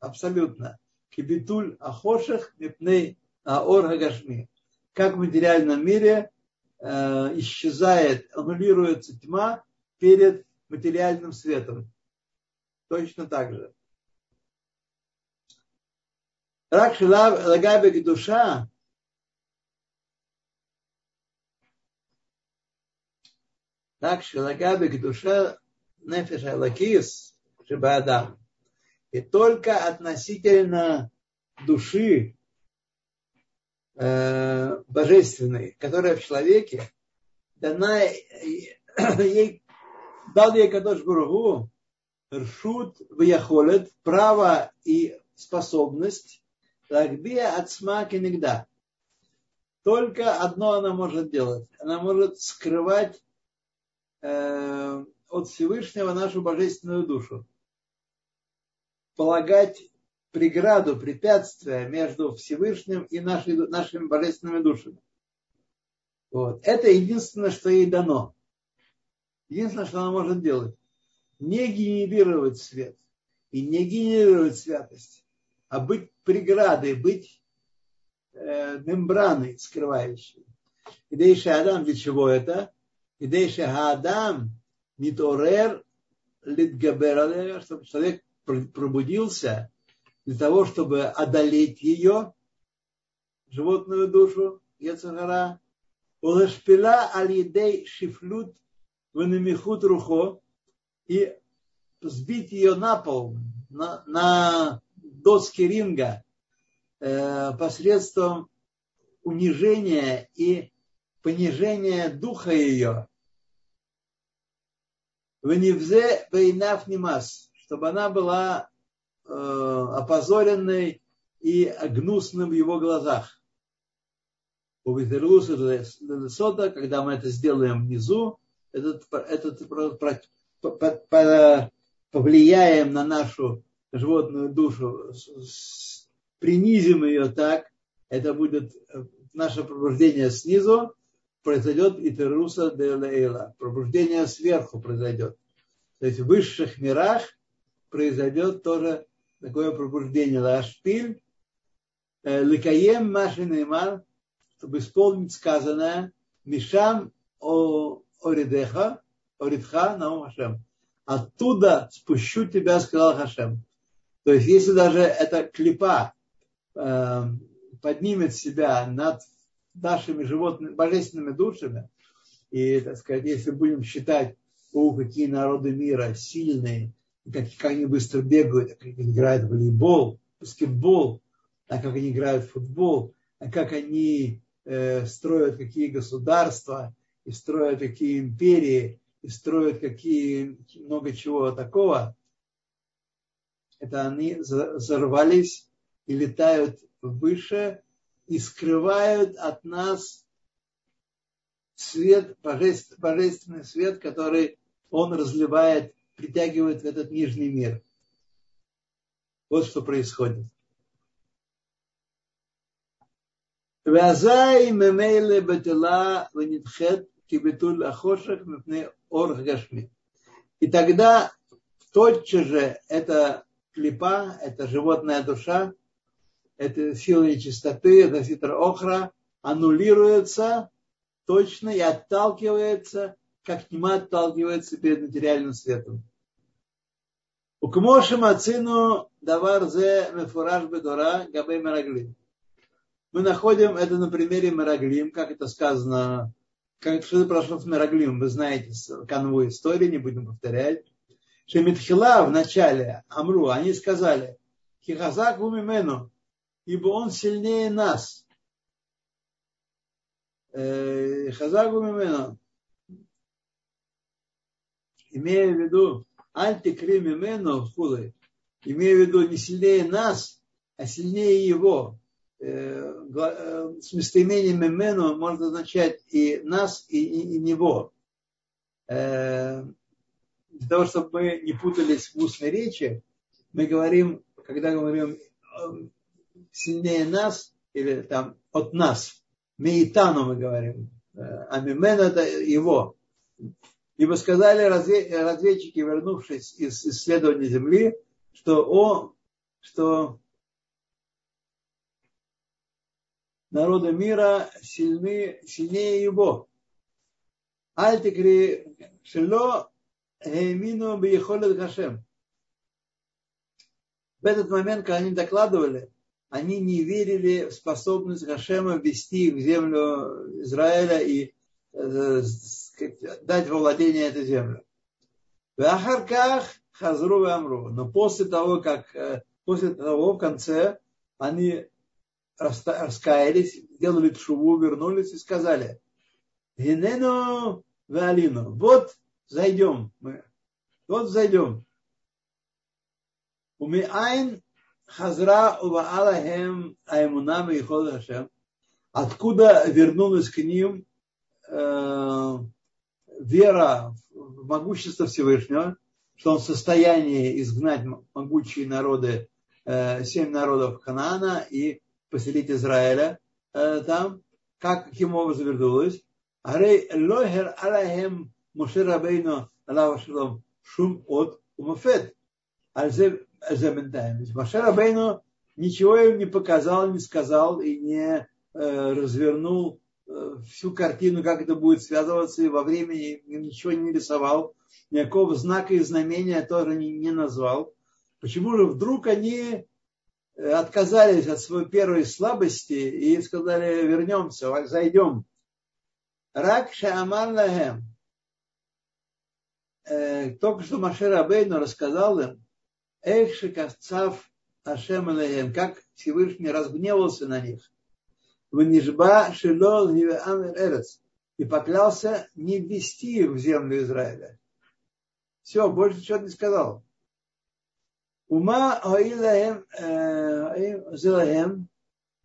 Абсолютно. Кибитуль ахоших мипней аор гашми. Как в материальном мире э, исчезает, аннулируется тьма перед материальным светом. Точно так же. Рак лагабек душа так шелагабек душа нефеш алакис шибаадам. И только относительно души э, божественной, которая в человеке, дана ей, дал ей Кадош Бургу ршут вяхолет, право и способность, лакбия от смаки иногда. Только одно она может делать. Она может скрывать э, от Всевышнего нашу божественную душу. Полагать преграду, препятствие между Всевышним и нашей, нашими божественными душами. Вот. Это единственное, что ей дано. Единственное, что она может делать. Не генерировать свет и не генерировать святость, а быть преградой, быть э, мембраной скрывающей. И Дейши Адам для чего это? И Дейши Адам миторер литгабер чтобы человек пробудился для того, чтобы одолеть ее, животную душу, Ецагара, Улашпила алидей шифлют венемихут рухо и сбить ее на пол, на, на доски ринга э, посредством унижения и понижения духа ее. Веневзе вейнав нимас, чтобы она была э, опозоренной и гнусным в его глазах. Когда мы это сделаем внизу, этот, этот, повлияем на нашу животную душу, принизим ее так, это будет э, наше пробуждение снизу, произойдет и теруса де лейла. Пробуждение сверху произойдет. То есть в высших мирах произойдет тоже такое пробуждение. Лашпиль, э, ликаем машинеймар, чтобы исполнить сказанное, мишам о оридеха, оридха наум Хашем. Оттуда спущу тебя, сказал Хашем. То есть, если даже эта клипа э, поднимет себя над нашими животными, божественными душами, и, так сказать, если будем считать, о, какие народы мира сильные, как, как они быстро бегают, как они играют в волейбол, баскетбол, а как они играют в футбол, а как они э, строят какие государства, и строят какие империи, и строят какие много чего такого, это они взорвались и летают выше и скрывают от нас свет, божественный свет, который он разливает, притягивает в этот нижний мир. Вот что происходит. ואזי ממילא בטלה ונדחית כביטול החושך מפני אור הגשמי. И тогда тотчас же эта клипа, это животная душа, это сила нечистоты, это ситра охра, аннулируется точно и отталкивается, как тьма отталкивается перед материальным светом. У Кмоши Мацину Давар Зе Мефураж Бедора Габей Мераглим. Мы находим это на примере Мераглим, как это сказано, как что прошло в Мераглим, вы знаете канву истории, не будем повторять. Шемитхила в начале Амру, они сказали, Хихазак Вумимену, ибо он сильнее нас. Э, Хазак Вумимену, имея в виду, антикри мимену хулы, имея в виду не сильнее нас, а сильнее его. Э, э, с местоимением мимену может означать и нас, и, и, и него. э, для того, чтобы мы не путались в устной речи, мы говорим, когда говорим э, сильнее нас, или там от нас, меитану мы говорим, а мимен это его. Ибо сказали разведчики, вернувшись из исследования Земли, что, о, что народы мира сильны, сильнее его. Альтикри шело геймину бейхолет хашем. В этот момент, когда они докладывали, они не верили в способность Хашема ввести в землю Израиля и э, дать владение эту землю. В Ахарках Хазру Амру. Но после того, как э, после того в конце они раскаялись, сделали шуву, вернулись и сказали, Гинену Валину, вот зайдем мы, вот зайдем. Умиайн Хазра Алахем Аймунам и Хашем. Откуда вернулась к ним э, вера в могущество Всевышнего, что он в состоянии изгнать могучие народы, э, семь народов Ханаана и поселить Израиля э, там. Как, каким образом вернулась? Арей лохер алахем Моше Рабейну Аллаху Шалом шум от умафет. Альзе Моше Рабейну ничего им не показал, не сказал и не э, развернул всю картину, как это будет связываться, и во времени ничего не рисовал, никакого знака и знамения тоже не, не назвал. Почему же вдруг они э, отказались от своей первой слабости и сказали, вернемся, зайдем. Рак Шаамар Лахем. Только что Машер Абейну рассказал им, Эх, шикавцав Ашем как Всевышний разгневался на них. Ванижба Шило Эрец. И поклялся не ввести их в землю Израиля. Все, больше ничего не сказал. Ума Аилахем Зелахем.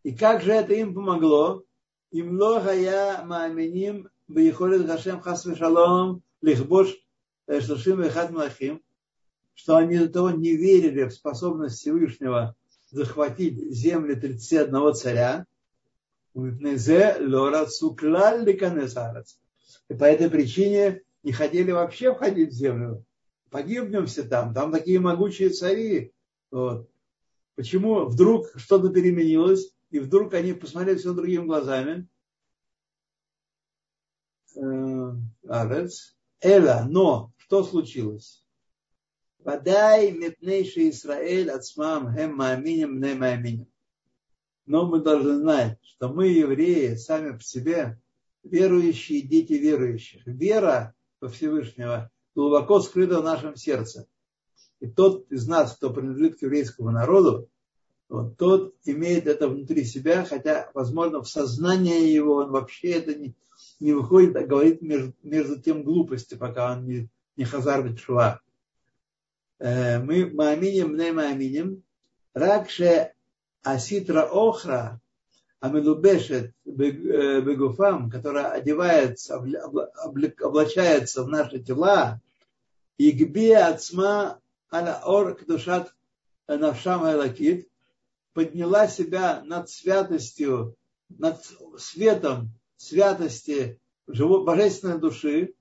И как же это им помогло? Им лохая мааминим бейхолет Хашем хас вешалом лихбош шлашим вехат малахим что они до того не верили в способность Всевышнего захватить земли 31 царя, и по этой причине не хотели вообще входить в землю. Погибнем все там. Там такие могучие цари. Вот. Почему вдруг что-то переменилось, и вдруг они посмотрели все другими глазами? Э, Арец. Эла, но что случилось? Подай метнейший Израиль от смам хем мааминем не мааминем. Но мы должны знать, что мы, евреи, сами по себе верующие дети верующих. Вера во Всевышнего глубоко скрыта в нашем сердце. И тот из нас, кто принадлежит к еврейскому народу, вот, тот имеет это внутри себя, хотя, возможно, в сознании его он вообще это не, не выходит, а говорит между, между тем глупости, пока он не, не хазар бетшува мы мааминим, не мааминим, ракше аситра охра, амелубешет бегуфам, которая одевается, облачается в наши тела, и гби ацма ала ор душат навшам элакит, подняла себя над святостью, над светом святости божественной души,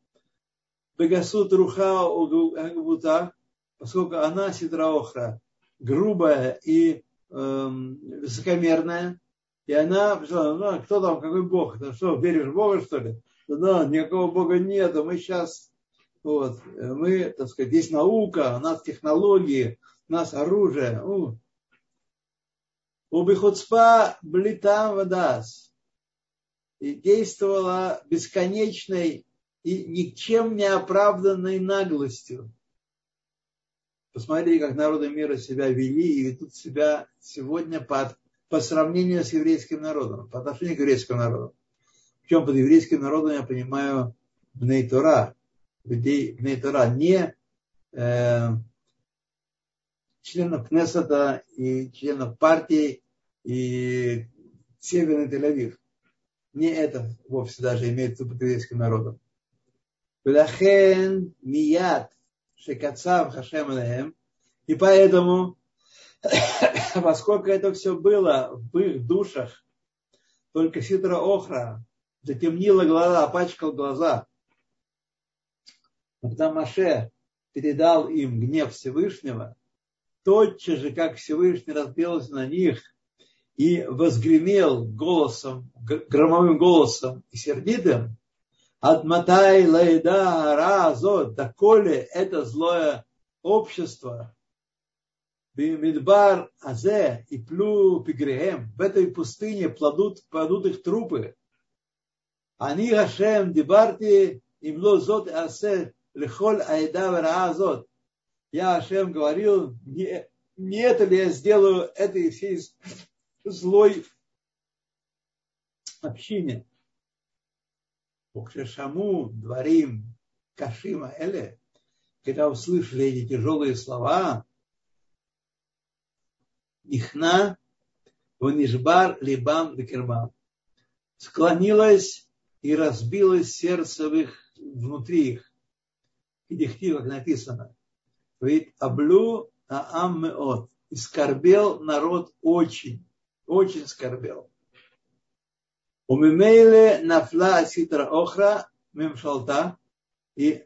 бегасут руха угута, поскольку она сидраохра грубая и э, высокомерная, и она, что, ну, кто там, какой Бог? Ты что, веришь в Бога, что ли? Да, никакого Бога нету, мы сейчас, вот, мы, так сказать, есть наука, у нас технологии, у нас оружие. У. Убихуцпа блитам вадас. И действовала бесконечной и никчем не оправданной наглостью. Посмотрите, как народы мира себя вели и ведут себя сегодня по, по сравнению с еврейским народом, по отношению к еврейскому народу. Причем под еврейским народом я понимаю Бнейтора, людей Бнейтора, не э, членов Кнессета и членов партии и Северный Тель-Авив. Не это вовсе даже имеется под еврейским народом. Велахен мият шекацав хашем лехем. И поэтому, поскольку это все было в их душах, только ситра охра затемнила глаза, опачкал глаза. Когда Маше передал им гнев Всевышнего, тотчас же, как Всевышний разбился на них и возгремел голосом, громовым голосом и сердитым, Адматай лайда разот, доколе это злое общество, Бимидбар азе и плю пигрехем, в этой пустыне плодут, плодут их трупы. Они Хашем дебарти им лозот асе лихоль айда азот. Я Хашем говорил, не, не это ли я сделаю этой всей злой общине. Шаму, дворим, кашима, эле, когда услышали эти тяжелые слова, ихна, ванишбар, либам, декербам, склонилось и разбилось сердце в их, внутри их. И дихти, как написано. Ведь аблю аам меот. И скорбел народ очень, очень скорбел. У Мимейле нафла ситра охра мемшалта. И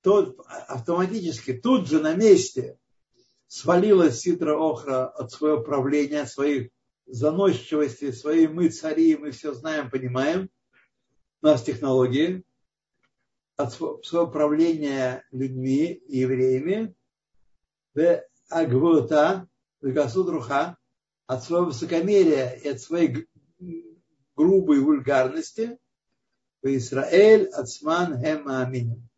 тот автоматически тут же на месте свалилась ситра охра от своего правления, от своей заносчивости, своей мы цари, мы все знаем, понимаем. У нас технологии от своего правления людьми евреями, в агвота, в от своего высокомерия и от своей грубой вульгарности, Израиль ацман аминем.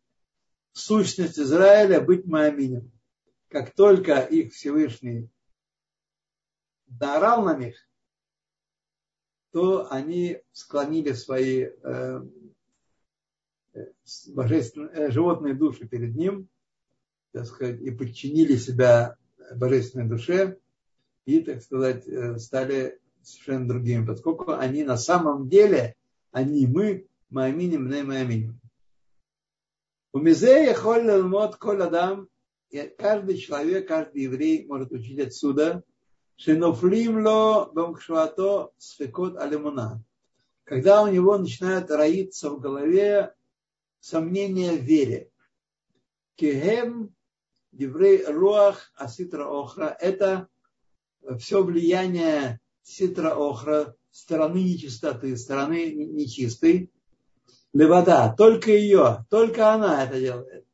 Сущность Израиля быть мааминем. Как только их Всевышний наорал на них, то они склонили свои э, божественные, э, животные души перед ним, так сказать, и подчинили себя божественной душе, и, так сказать, э, стали совершенно другими, поскольку они на самом деле, они мы, мааминим, не мааминим. У мизея холь мод коль каждый человек, каждый еврей может учить отсюда, шенофлим ло бамкшвато сфекот алимуна. Когда у него начинают роиться в голове сомнения в вере. Кехем, еврей руах, аситра охра, это все влияние ситра охра, стороны нечистоты, стороны нечистой, левода, только ее, только она это делает.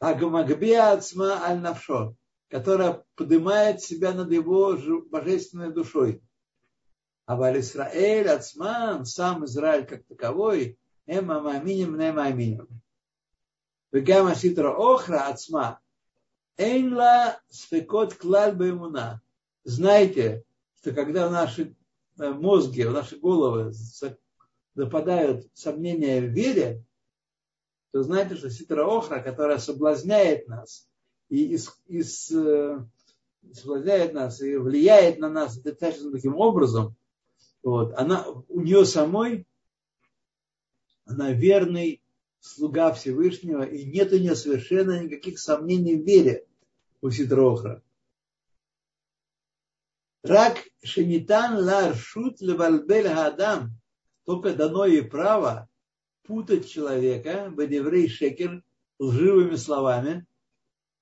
Агмагбия ацма аль навшо, которая поднимает себя над его божественной душой. А Валь Исраэль, Ацман, сам Израиль как таковой, эма маминим, не маминим. Вегама ситра охра ацма, эйнла сфекот клаль баймуна. Знаете, что когда наши э, мозги, наши головы западают сомнения в вере, то знаете, что ситра охра, которая соблазняет нас и из, из, э, соблазняет нас и влияет на нас достаточно таким образом, вот, она, у нее самой, она верный слуга Всевышнего, и нет у нее совершенно никаких сомнений в вере у Ситрохра. Рак шенитан ларшут левальбель гадам. Только дано ей право путать человека, бедеврей шекер, лживыми словами.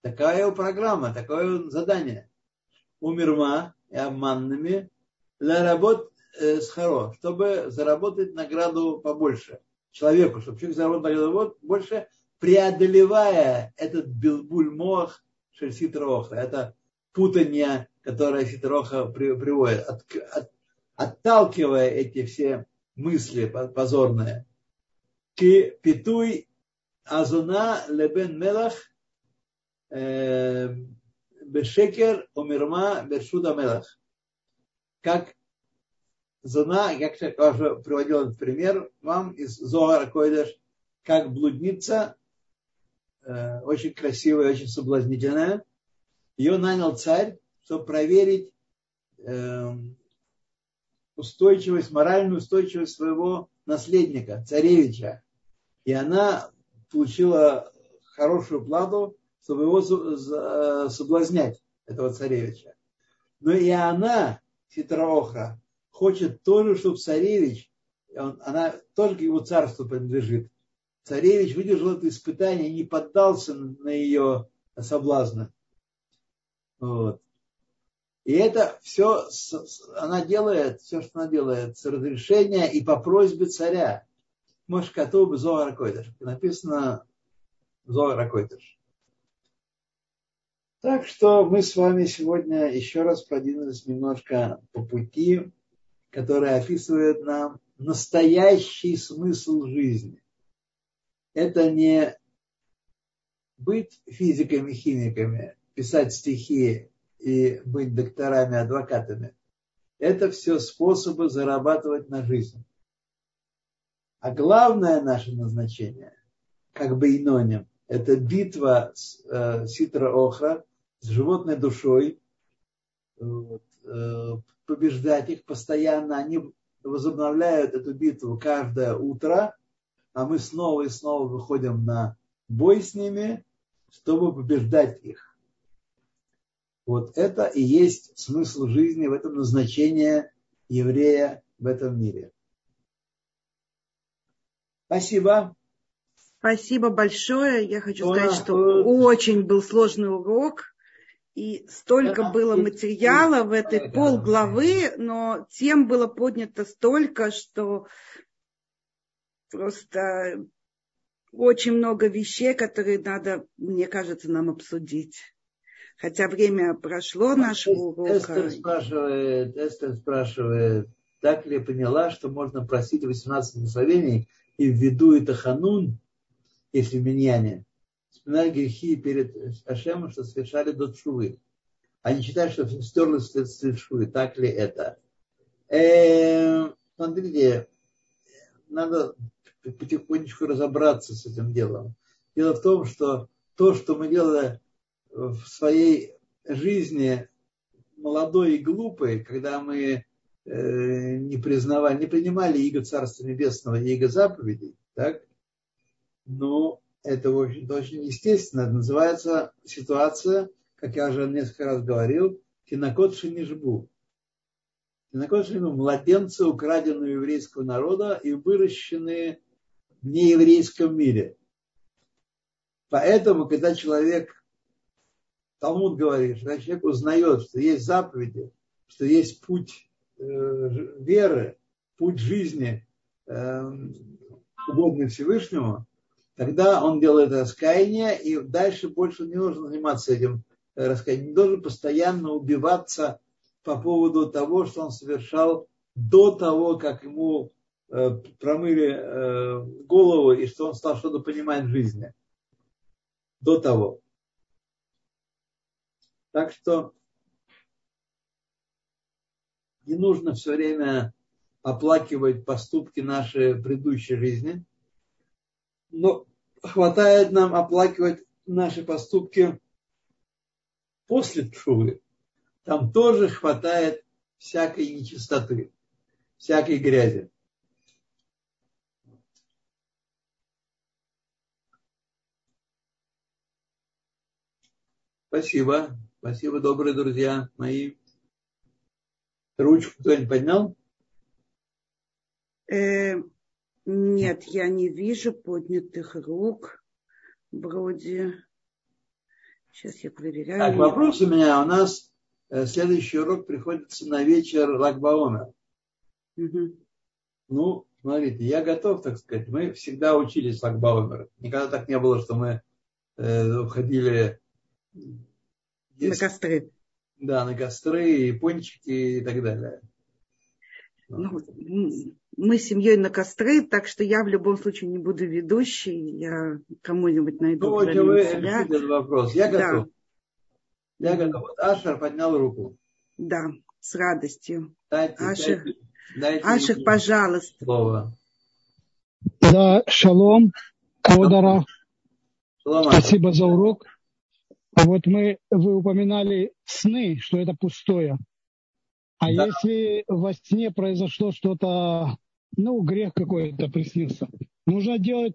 Такая его программа, такое задание. Умерма и обманными для работ э, с хоро, чтобы заработать награду побольше человеку, чтобы человек заработал награду больше, преодолевая этот билбуль мох шельситроха. Это путание которое Ситроха приводит, от, от, отталкивая эти все мысли позорные. Ки питуй азуна лебен мелах э, бешекер умирма бершуда мелах. Как зона, я уже приводил этот пример вам из Зоара Койдеш, как блудница, э, очень красивая, очень соблазнительная. Ее нанял царь, чтобы проверить эм, устойчивость, моральную устойчивость своего наследника, царевича. И она получила хорошую плату, чтобы его э, соблазнять, этого царевича. Но и она, Хитроохра, хочет тоже, чтобы царевич, он, она тоже к его царству принадлежит. Царевич выдержал это испытание и не поддался на ее соблазны. Вот. И это все она делает, все, что она делает, с разрешения и по просьбе царя. Мошкатуб Зоар Койдыш. Написано Зоар Койдыш. Так что мы с вами сегодня еще раз продвинулись немножко по пути, который описывает нам настоящий смысл жизни. Это не быть физиками, химиками, писать стихи и быть докторами, адвокатами. Это все способы зарабатывать на жизнь. А главное наше назначение, как бы иноним, это битва с э, Ситра Охра, с животной душой, вот, э, побеждать их постоянно. Они возобновляют эту битву каждое утро, а мы снова и снова выходим на бой с ними, чтобы побеждать их. Вот это и есть смысл жизни, в этом назначение еврея в этом мире. Спасибо. Спасибо большое. Я хочу сказать, что очень был сложный урок. И столько было материала в этой полглавы, но тем было поднято столько, что просто очень много вещей, которые надо, мне кажется, нам обсудить. Хотя время прошло нашего урока. Эстер спрашивает, Эстер спрашивает, так ли я поняла, что можно просить 18 благословений и в виду это ханун, если в миньяне, вспоминали грехи перед Ашемом, что совершали до Чувы. Они считают, что стерлось вследствие Чувы. Так ли это? Э, смотрите, надо потихонечку разобраться с этим делом. Дело в том, что то, что мы делали в своей жизни молодой и глупой, когда мы э, не признавали, не принимали иго Царства Небесного и иго заповедей, так? Ну, это очень, очень естественно. Это называется ситуация, как я уже несколько раз говорил, кинокот шинишбу. Кинокот шинишбу – младенцы, украденные у еврейского народа и выращенные в нееврейском мире. Поэтому, когда человек, Талмуд говорит, когда человек узнает, что есть заповеди, что есть путь э, веры, путь жизни, э, угодный Всевышнему, тогда он делает раскаяние, и дальше больше не нужно заниматься этим раскаянием. Не должен постоянно убиваться по поводу того, что он совершал до того, как ему э, промыли э, голову, и что он стал что-то понимать в жизни. До того. Так что не нужно все время оплакивать поступки нашей предыдущей жизни – но хватает нам оплакивать наши поступки после Тшувы. Там тоже хватает всякой нечистоты, всякой грязи. Спасибо. Спасибо, добрые друзья мои. Ручку кто-нибудь поднял? Э, нет, я не вижу поднятых рук. Вроде. Сейчас я проверяю. Так, вопрос у меня. У нас э, следующий урок приходится на вечер Лагбаона. Угу. Ну, смотрите, я готов, так сказать. Мы всегда учились Лагбаумера. Никогда так не было, что мы э, уходили... Есть, на костры. Да, на костры, и пончики и так далее. Ну, мы с семьей на костры, так что я в любом случае не буду ведущей, я кому-нибудь найду. Ну, вот вы решите этот вопрос. Я готов. Да. Я готов. Вот Ашер поднял руку. Да, с радостью. Дайте, Ашер, дайте, дайте Ашер пожалуйста. Слово. Да, шалом, Кодара. Шалом, Спасибо за урок. Вот мы, вы упоминали сны, что это пустое. А да. если во сне произошло что-то ну, грех какой-то приснился. Нужно делать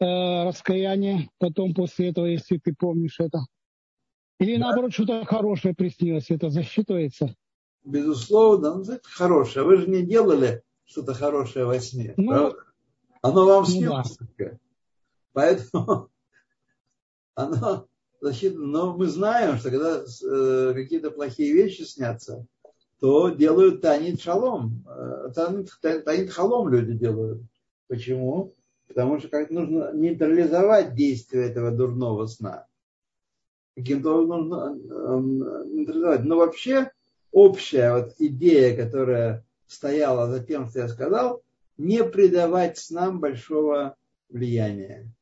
э, раскаяние потом после этого, если ты помнишь это? Или да. наоборот, что-то хорошее приснилось, это засчитывается? Безусловно, ну, это хорошее. Вы же не делали что-то хорошее во сне. Ну, правда? Оно вам снилось. Ну, да. Поэтому оно засчитано. Но мы знаем, что когда э, какие-то плохие вещи снятся, то делают танит шалом. Э, танит, танит халом люди делают. Почему? Потому что как нужно нейтрализовать действие этого дурного сна. Каким-то нужно э, нейтрализовать. Но вообще общая вот идея, которая стояла за тем, что я сказал, не придавать снам большого влияния.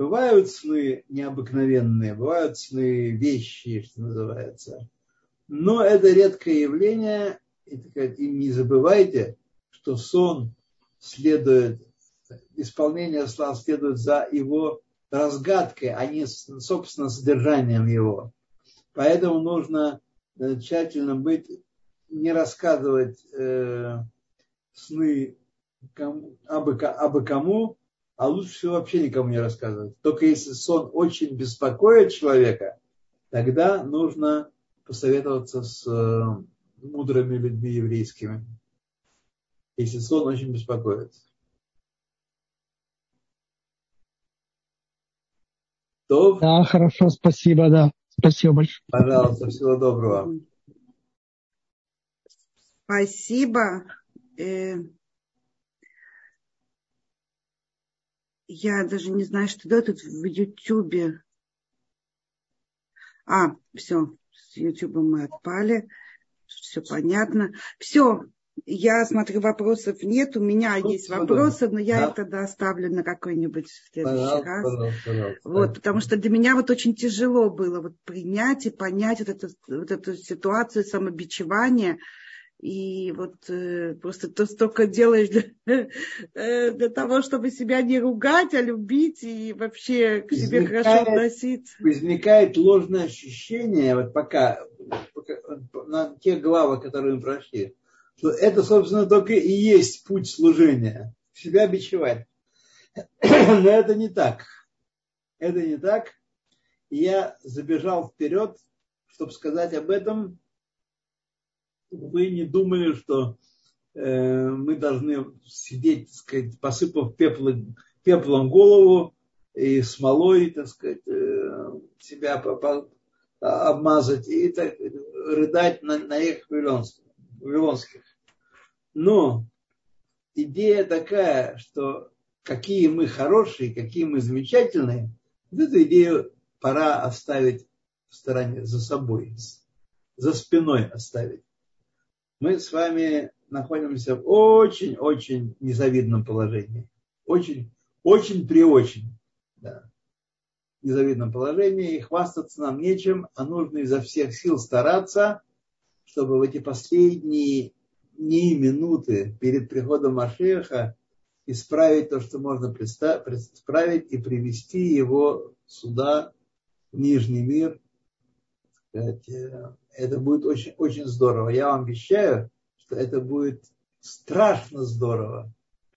Бывают сны необыкновенные, бывают сны вещи, что называется. Но это редкое явление, и не забывайте, что сон следует, исполнение сна следует за его разгадкой, а не, собственно, содержанием его. Поэтому нужно э, тщательно быть, не рассказывать э, сны кому, абы, абы кому, а лучше всего вообще никому не рассказывать. Только если сон очень беспокоит человека, тогда нужно посоветоваться с э, мудрыми людьми еврейскими, если сон очень беспокоит. То? Да, хорошо, спасибо, да. Спасибо большое. Пожалуйста, всего доброго. Спасибо. Я даже не знаю, что да, тут в Ютьюбе. А, все, с Ютьюба мы отпали. Все понятно. Все, я смотрю, вопросов нет. У меня ну, есть вопросы, но я да. их тогда оставлю на какой-нибудь следующий пожалуйста, раз. Пожалуйста, пожалуйста. Вот, потому что для меня вот очень тяжело было вот принять и понять вот эту, вот эту ситуацию самобичевания и вот э, просто ты столько делаешь для, э, для того, чтобы себя не ругать, а любить и вообще к себе хорошо относиться. Возникает ложное ощущение, вот пока, пока на тех главах, которые мы прошли, что это, собственно, только и есть путь служения. Себя бичевать. Но это не так. Это не так. я забежал вперед, чтобы сказать об этом вы не думали, что э, мы должны сидеть, так сказать, посыпав пеплом, пеплом голову и смолой, так сказать, э, себя по, обмазать и так, рыдать на, на их вавилонских. Но идея такая, что какие мы хорошие, какие мы замечательные, эту идею пора оставить в стороне, за собой, за спиной оставить мы с вами находимся в очень-очень незавидном положении. Очень, очень при очень да, незавидном положении. И хвастаться нам нечем, а нужно изо всех сил стараться, чтобы в эти последние дни, минуты перед приходом Машеха исправить то, что можно исправить и привести его сюда, в Нижний мир, сказать, э, это будет очень, очень здорово. Я вам обещаю, что это будет страшно здорово.